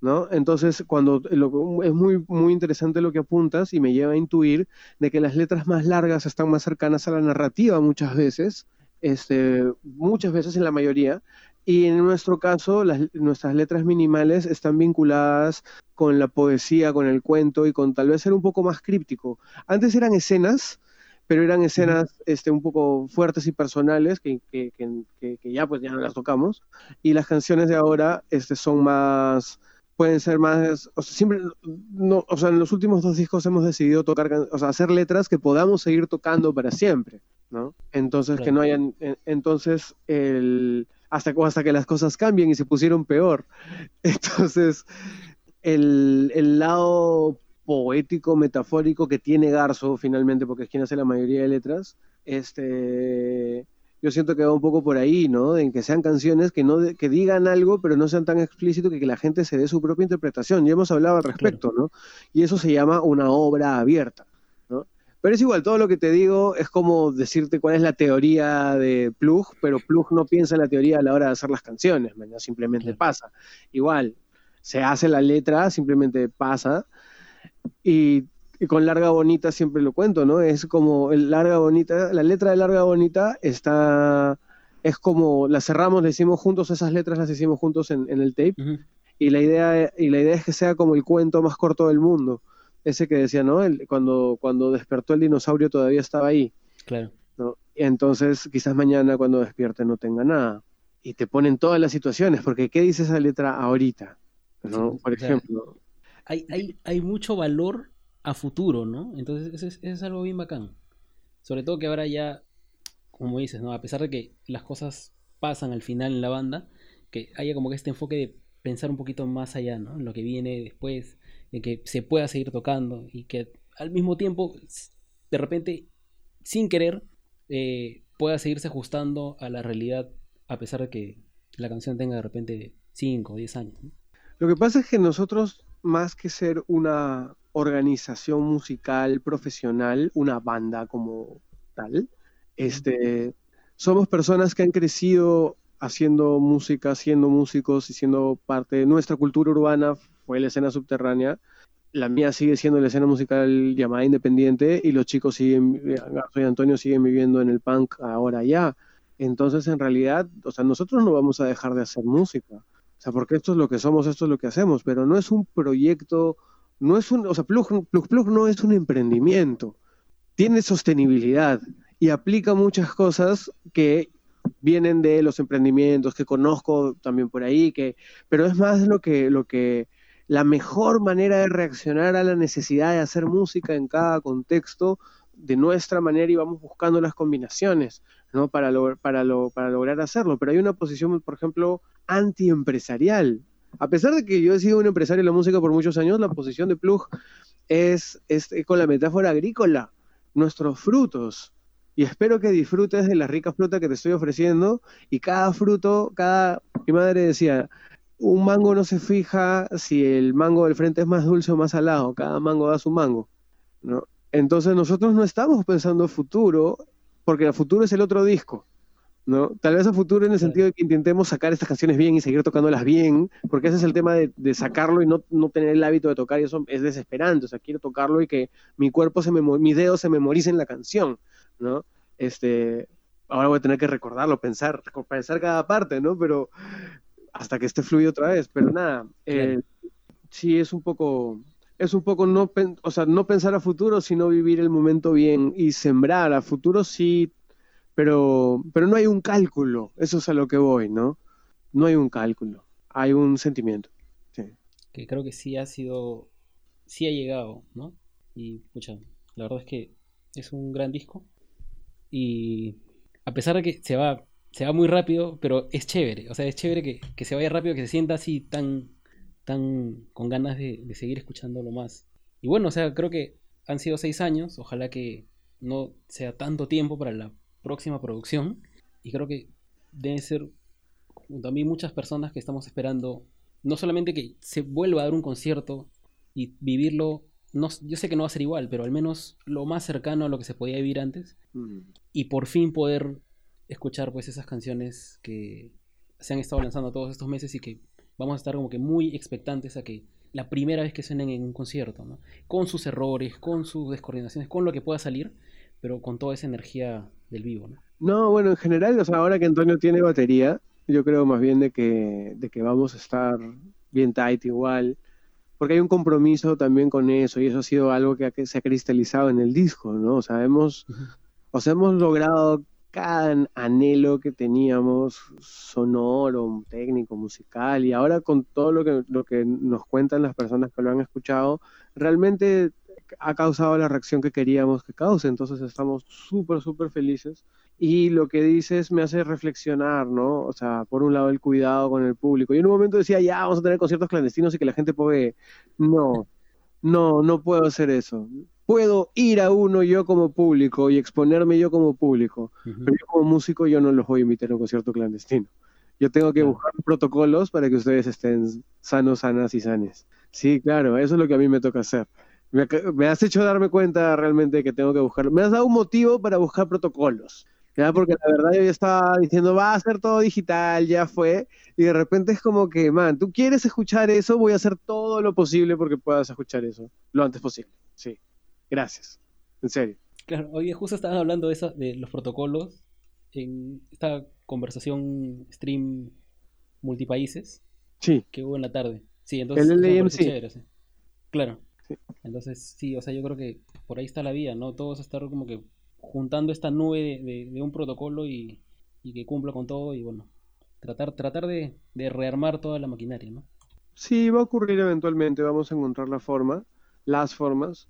¿No? Entonces, cuando es muy, muy interesante lo que apuntas y me lleva a intuir de que las letras más largas están más cercanas a la narrativa muchas veces, este, muchas veces en la mayoría, y en nuestro caso, nuestras letras minimales están vinculadas con la poesía, con el cuento y con tal vez ser un poco más críptico. Antes eran escenas, pero eran escenas este, un poco fuertes y personales que, que, que, que, ya pues ya no las tocamos. Y las canciones de ahora este, son más, pueden ser más, o sea, siempre, no, o sea, en los últimos dos discos hemos decidido tocar, o sea, hacer letras que podamos seguir tocando para siempre, ¿no? Entonces, que no hayan, entonces, el hasta, hasta que las cosas cambien y se pusieron peor. <laughs> Entonces, el, el lado poético, metafórico que tiene Garzo finalmente, porque es quien hace la mayoría de letras, este, yo siento que va un poco por ahí, ¿no? En que sean canciones que no que digan algo, pero no sean tan explícitos que, que la gente se dé su propia interpretación. Ya hemos hablado al respecto, ¿no? Y eso se llama una obra abierta. Pero es igual, todo lo que te digo es como decirte cuál es la teoría de Plug, pero Plug no piensa en la teoría a la hora de hacer las canciones, simplemente pasa. Igual, se hace la letra, simplemente pasa. Y, con larga bonita siempre lo cuento, ¿no? Es como el larga bonita, la letra de larga bonita está, es como, la cerramos, le hicimos juntos, esas letras las hicimos juntos en, el tape. y, la idea, y la idea es que sea como el cuento más corto del mundo ese que decía, ¿no? El, cuando, cuando despertó el dinosaurio todavía estaba ahí. Claro. ¿no? Entonces, quizás mañana cuando despierte no tenga nada. Y te ponen todas las situaciones, porque ¿qué dice esa letra ahorita? ¿no? Por ejemplo. Hay, hay, hay mucho valor a futuro, ¿no? Entonces, eso es, eso es algo bien bacán. Sobre todo que ahora ya, como dices, ¿no? A pesar de que las cosas pasan al final en la banda, que haya como que este enfoque de pensar un poquito más allá, ¿no? En lo que viene después, en que se pueda seguir tocando y que al mismo tiempo, de repente, sin querer, eh, pueda seguirse ajustando a la realidad a pesar de que la canción tenga de repente 5 o 10 años. Lo que pasa es que nosotros, más que ser una organización musical profesional, una banda como tal, este, somos personas que han crecido haciendo música, siendo músicos y siendo parte de nuestra cultura urbana, fue la escena subterránea. La mía sigue siendo la escena musical llamada independiente y los chicos siguen, soy Antonio, siguen viviendo en el punk ahora ya. Entonces, en realidad, o sea, nosotros no vamos a dejar de hacer música. O sea, porque esto es lo que somos, esto es lo que hacemos, pero no es un proyecto, no es un, o sea, Plug Plug, Plug no es un emprendimiento. Tiene sostenibilidad y aplica muchas cosas que vienen de los emprendimientos que conozco también por ahí, que, pero es más lo que, lo que, la mejor manera de reaccionar a la necesidad de hacer música en cada contexto de nuestra manera y vamos buscando las combinaciones, ¿no? Para, para, para lograr hacerlo. Pero hay una posición, por ejemplo, antiempresarial. A pesar de que yo he sido un empresario de la música por muchos años, la posición de Plug es, es con la metáfora agrícola, nuestros frutos, y espero que disfrutes de la rica fruta que te estoy ofreciendo y cada fruto, cada, mi madre decía, un mango no se fija si el mango del frente es más dulce o más salado, cada mango da su mango, ¿no? Entonces nosotros no estamos pensando futuro, porque el futuro es el otro disco, ¿no? Tal vez a futuro en el sentido de que intentemos sacar estas canciones bien y seguir tocándolas bien, porque ese es el tema de, sacarlo y no, no, tener el hábito de tocar y eso es desesperante, o sea, quiero tocarlo y que mi cuerpo se me, mis dedos se memoricen la canción, ¿no? Este, ahora voy a tener que recordarlo, pensar, pensar cada parte, ¿no? Pero hasta que esté fluido otra vez, pero nada, eh, sí es un poco, es un poco no, o sea, no pensar a futuro, sino vivir el momento bien y sembrar a futuro sí, pero, pero no hay un cálculo, eso es a lo que voy, ¿no? No hay un cálculo, hay un sentimiento. Sí. Que creo que sí ha sido, sí ha llegado, ¿no? Y, pucha, la verdad es que es un gran disco. Y a pesar de que se va, se va muy rápido, pero es chévere. O sea, es chévere que, que se vaya rápido, que se sienta así tan, tan con ganas de, de seguir escuchándolo más. Y bueno, o sea, creo que han sido seis años. Ojalá que no sea tanto tiempo para la próxima producción. Y creo que deben ser también muchas personas que estamos esperando, no solamente que se vuelva a dar un concierto y vivirlo, no, yo sé que no va a ser igual, pero al menos lo más cercano a lo que se podía vivir antes. Mm. Y por fin poder escuchar pues esas canciones que se han estado lanzando todos estos meses y que vamos a estar como que muy expectantes a que la primera vez que suenen en un concierto, ¿no? Con sus errores, con sus descoordinaciones, con lo que pueda salir, pero con toda esa energía del vivo, ¿no? No, bueno, en general, o sea, ahora que Antonio tiene batería, yo creo más bien de que, de que vamos a estar bien tight igual, porque hay un compromiso también con eso, y eso ha sido algo que, se ha cristalizado en el disco, ¿no? O sea, hemos, o sea, hemos logrado cada anhelo que teníamos sonoro, técnico, musical, y ahora con todo lo que, lo que nos cuentan las personas que lo han escuchado, realmente ha causado la reacción que queríamos que cause, entonces estamos súper, súper felices. Y lo que dices me hace reflexionar, ¿no? O sea, por un lado el cuidado con el público. Yo en un momento decía, ya, vamos a tener conciertos clandestinos y que la gente puede... No, no, no puedo hacer eso. Puedo ir a uno yo como público y exponerme yo como público, pero yo como músico yo no los voy a invitar a un concierto clandestino. Yo tengo que buscar protocolos para que ustedes estén sanos, sanas y sanes. Sí, claro, eso es lo que a mí me toca hacer. Me, has hecho darme cuenta realmente que tengo que buscar. Me has dado un motivo para buscar protocolos. ¿ya? Porque la verdad yo ya estaba diciendo, va a ser todo digital, ya fue. Y de repente es como que, man, tú quieres escuchar eso, voy a hacer todo lo posible porque puedas escuchar eso lo antes posible. Sí. Gracias. En serio. Claro, hoy justo estaban hablando de, eso, de los protocolos en esta conversación stream multipaíses. Sí. Que hubo en la tarde. Sí, entonces. El LMC. Claro. Entonces, sí, o sea, yo creo que por ahí está la vía, ¿no? Todos estar como que juntando esta nube de, un protocolo y, que cumpla con todo y bueno, tratar, tratar de, rearmar toda la maquinaria, ¿no? Sí, va a ocurrir eventualmente, vamos a encontrar la forma, las formas.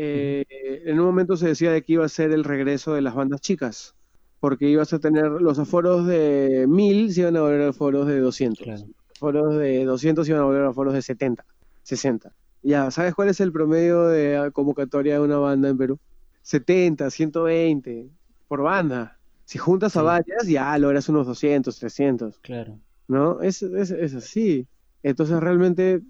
Eh, en un momento se decía de que iba a ser el regreso de las bandas chicas, porque ibas a tener los aforos de 1000 se iban a volver a aforos de 200. Los aforos de 200 iban a volver a aforos de 70, 60. Ya, ¿sabes cuál es el promedio de convocatoria de una banda en Perú? 70, 120 por banda. Si juntas a varias, ya logras unos 200, 300. Claro. ¿No? Es, es, así. Entonces, realmente,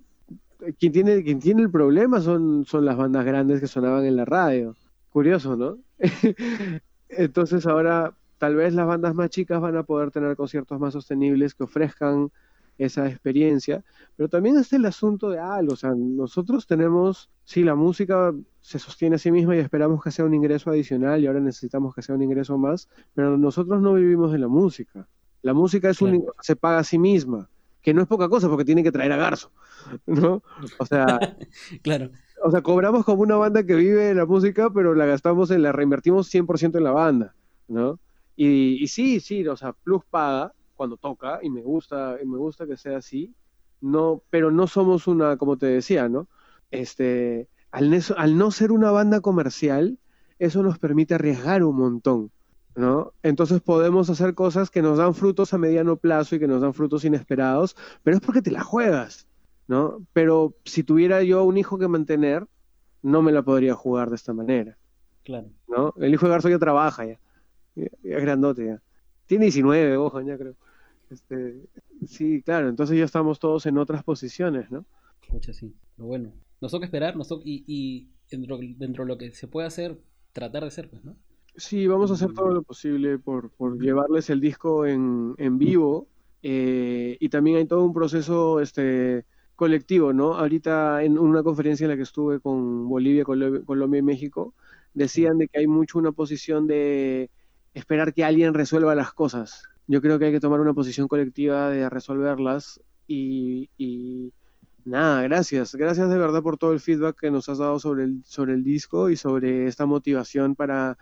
quien tiene, quien tiene el problema son, son las bandas grandes que sonaban en la radio. Curioso, ¿no? <laughs> Entonces, ahora, tal vez las bandas más chicas van a poder tener conciertos más sostenibles que ofrezcan esa experiencia, pero también está el asunto de algo, o sea, nosotros tenemos, sí, la música se sostiene a sí misma y esperamos que sea un ingreso adicional y ahora necesitamos que sea un ingreso más, pero nosotros no vivimos de la música. La música es un, se paga a sí misma, que no es poca cosa porque tiene que traer a Garzo, ¿no? O sea, <laughs> claro. O sea, cobramos como una banda que vive de la música, pero la gastamos en la reinvertimos 100% en la banda, ¿no? Y, y sí, sí, o sea, Plus paga, cuando toca y me gusta, y me gusta que sea así, no, pero no somos una, como te decía, ¿no? Este, al, al no ser una banda comercial, eso nos permite arriesgar un montón, ¿no? Entonces podemos hacer cosas que nos dan frutos a mediano plazo y que nos dan frutos inesperados, pero es porque te la juegas, ¿no? Pero si tuviera yo un hijo que mantener, no me la podría jugar de esta manera. Claro. ¿No? El hijo de Garzo ya trabaja ya. ya es grandote ya. Tiene 19, ojo, ya creo. Este, sí, claro, entonces ya estamos todos en otras posiciones, ¿no? Muchas sí. Pero bueno, nos toca esperar, nos y, y dentro, dentro, de lo que se puede hacer, tratar de hacer, pues, ¿no? Sí, vamos a hacer todo lo posible por, por llevarles el disco en, en vivo. Eh, y también hay todo un proceso este, colectivo, ¿no? Ahorita en una conferencia en la que estuve con Bolivia, Colombia y México, decían de que hay mucho una posición de esperar que alguien resuelva las cosas, yo creo que hay que tomar una posición colectiva de resolverlas y, nada, gracias, gracias de verdad por todo el feedback que nos has dado sobre el, sobre el disco y sobre esta motivación para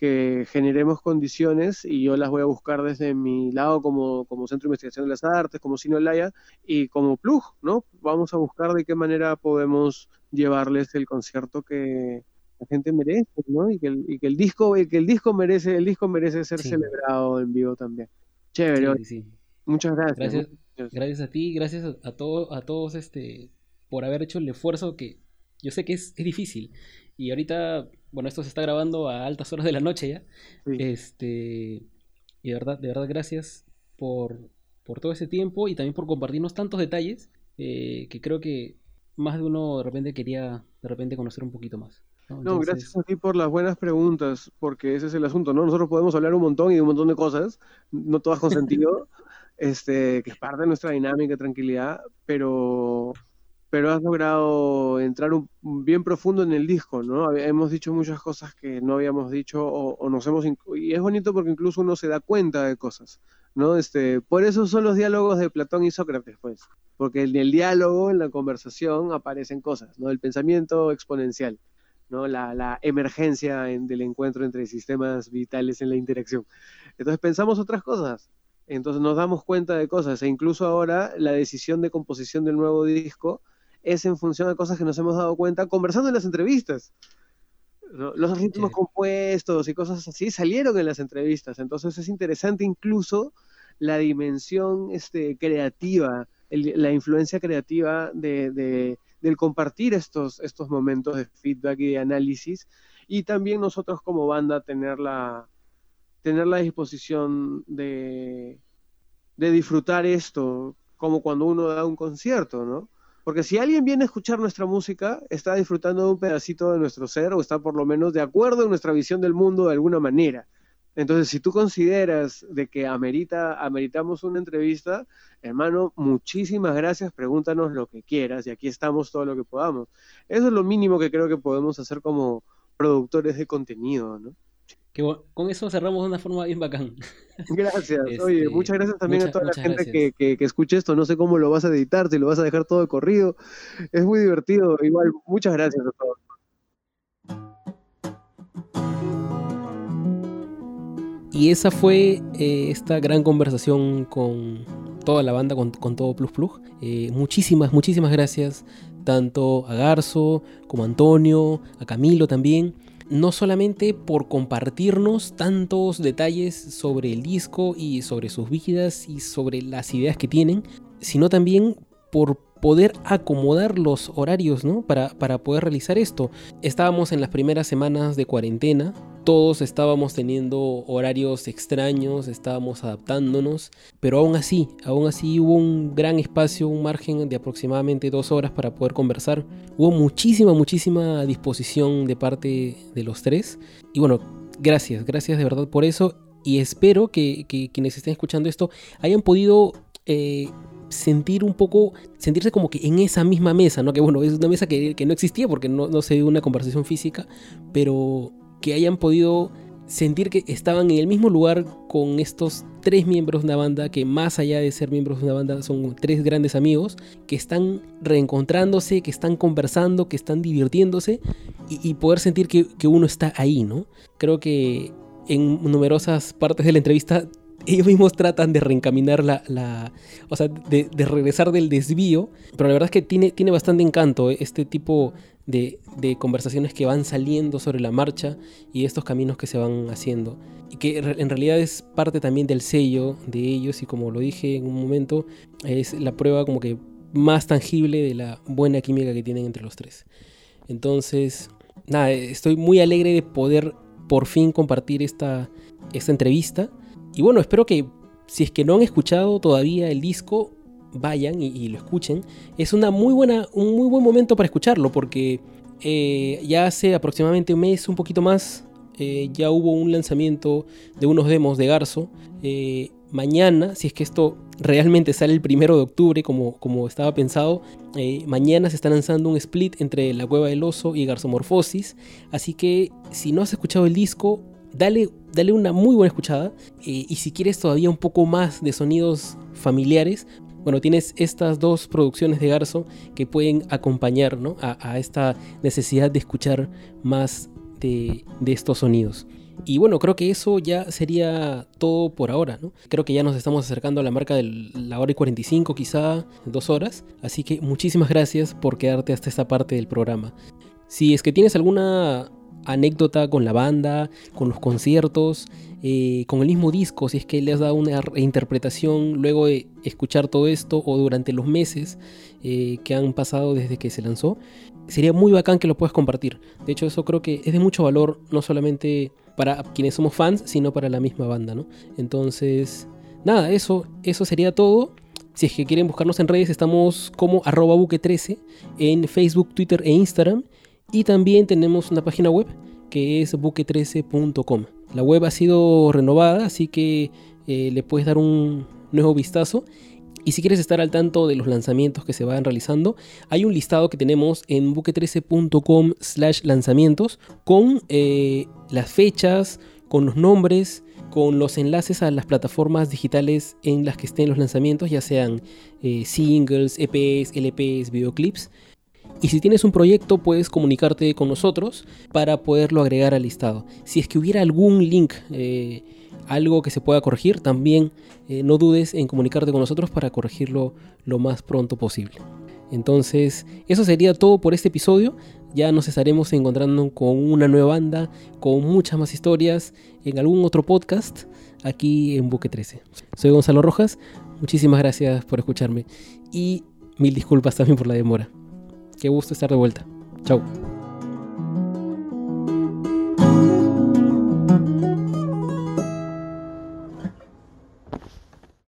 que generemos condiciones y yo las voy a buscar desde mi lado como, como Centro de Investigación de las Artes, como Sinolaya y como Plug, ¿no? Vamos a buscar de qué manera podemos llevarles el concierto que la gente merece, ¿no? Y que el, y que el disco, que el disco merece, el disco merece ser celebrado en vivo también. Chévere. Sí, Muchas gracias. Gracias, a ti, gracias a, a todos este por haber hecho el esfuerzo que yo sé que es, es difícil. Y ahorita bueno, esto se está grabando a altas horas de la noche ya. Este, y de verdad, de verdad, gracias por, por todo ese tiempo y también por compartirnos tantos detalles eh, que creo que más de uno de repente quería de repente conocer un poquito más. ¿no? gracias a ti por las buenas preguntas, porque ese es el asunto, ¿no? Nosotros podemos hablar un montón y de un montón de cosas, no todas con sentido, <laughs> este, que es parte de nuestra dinámica, tranquilidad, pero pero has logrado entrar un, bien profundo en el disco, ¿no? Hemos dicho muchas cosas que no habíamos dicho o, nos hemos... Y es bonito porque incluso uno se da cuenta de cosas, ¿no? Este, por eso son los diálogos de Platón y Sócrates, pues, porque en el diálogo, en la conversación, aparecen cosas, ¿no? El pensamiento exponencial, ¿no? La, la emergencia del encuentro entre sistemas vitales en la interacción. Entonces pensamos otras cosas, entonces nos damos cuenta de cosas, e incluso ahora la decisión de composición del nuevo disco es en función de cosas que nos hemos dado cuenta conversando en las entrevistas. Los ritmos compuestos y cosas así salieron en las entrevistas, entonces es interesante incluso la dimensión este, creativa, la influencia creativa de, del compartir estos, estos momentos de feedback y de análisis y también nosotros como banda tener la, tener la disposición de, de disfrutar esto como cuando uno da un concierto, ¿no? Porque si alguien viene a escuchar nuestra música, está disfrutando de un pedacito de nuestro ser o está por lo menos de acuerdo en nuestra visión del mundo de alguna manera. Entonces, si tú consideras de que amerita, ameritamos una entrevista, hermano, muchísimas gracias, pregúntanos lo que quieras y aquí estamos todo lo que podamos. Eso es lo mínimo que creo que podemos hacer como productores de contenido, ¿no? Que con eso cerramos de una forma bien bacán. <laughs> Gracias. Oye, este, muchas gracias también a toda la gente que, que, escuche esto. No sé cómo lo vas a editar, si lo vas a dejar todo de corrido. Es muy divertido. Igual, muchas gracias a todos. Y esa fue eh, esta gran conversación con toda la banda, con, todo Plus Plus. Eh, muchísimas, muchísimas gracias tanto a Garzo como a Antonio, a Camilo también no solamente por compartirnos tantos detalles sobre el disco y sobre sus vidas y sobre las ideas que tienen, sino también por poder acomodar los horarios ¿no? para, para poder realizar esto. Estábamos en las primeras semanas de cuarentena, todos estábamos teniendo horarios extraños, estábamos adaptándonos, pero aún así, aún así hubo un gran espacio, un margen de aproximadamente dos horas para poder conversar. Hubo muchísima, muchísima disposición de parte de los tres. Y bueno, gracias, gracias de verdad por eso. Y espero que, quienes estén escuchando esto hayan podido eh, sentir un poco, sentirse como que en esa misma mesa, ¿no? Que bueno, es una mesa que, no existía porque no, no se dio una conversación física, pero que hayan podido sentir que estaban en el mismo lugar con estos tres miembros de una banda que más allá de ser miembros de una banda son tres grandes amigos que están reencontrándose, que están conversando, que están divirtiéndose y, poder sentir que, uno está ahí, ¿no? Creo que en numerosas partes de la entrevista ellos mismos tratan de reencaminar la, o sea, de, de, regresar del desvío, pero la verdad es que tiene, tiene bastante encanto este tipo de, conversaciones que van saliendo sobre la marcha y estos caminos que se van haciendo. Y que en realidad es parte también del sello de ellos y como lo dije en un momento, es la prueba como que más tangible de la buena química que tienen entre los tres. Entonces, nada, estoy muy alegre de poder por fin compartir esta, esta entrevista. Y bueno, espero que si es que no han escuchado todavía el disco, vayan y, lo escuchen. Es una muy buena, un muy buen momento para escucharlo porque eh, ya hace aproximadamente un mes, un poquito más, eh, ya hubo un lanzamiento de unos demos de Garzo. Eh, mañana, si es que esto realmente sale el primero de octubre como, como estaba pensado, mañana se está lanzando un split entre La Cueva del Oso y Garzomorfosis. Así que si no has escuchado el disco, dale, dale una muy buena escuchada. y si quieres todavía un poco más de sonidos familiares, bueno, tienes estas dos producciones de Garzo que pueden acompañar a, esta necesidad de escuchar más de, estos sonidos. Y bueno, creo que eso ya sería todo por ahora, ¿no? Creo que ya nos estamos acercando a la marca de la hora y 45, quizá dos horas. Así que muchísimas gracias por quedarte hasta esta parte del programa. Si es que tienes alguna anécdota con la banda, con los conciertos, eh, con el mismo disco, si es que le has dado una reinterpretación luego de escuchar todo esto o durante los meses eh, que han pasado desde que se lanzó, sería muy bacán que lo puedas compartir. De hecho, eso creo que es de mucho valor, no solamente para quienes somos fans, sino para la misma banda, ¿no? Entonces, nada, eso, eso sería todo. Si es que quieren buscarnos en redes, estamos como arroba buque13 en Facebook, Twitter e Instagram. Y también tenemos una página web que es buque13.com. La web ha sido renovada, así que eh, le puedes dar un nuevo vistazo. Y si quieres estar al tanto de los lanzamientos que se van realizando, hay un listado que tenemos en buque13.com slash lanzamientos con eh, las fechas, con los nombres, con los enlaces a las plataformas digitales en las que estén los lanzamientos, ya sean eh, singles, EPs, LPs, videoclips. Y si tienes un proyecto puedes comunicarte con nosotros para poderlo agregar al listado. Si es que hubiera algún link, eh, algo que se pueda corregir, también eh, no dudes en comunicarte con nosotros para corregirlo lo más pronto posible. Entonces, eso sería todo por este episodio. Ya nos estaremos encontrando con una nueva banda, con muchas más historias, en algún otro podcast aquí en Buque 13. Soy Gonzalo Rojas, muchísimas gracias por escucharme y mil disculpas también por la demora. Qué gusto estar de vuelta. Chau.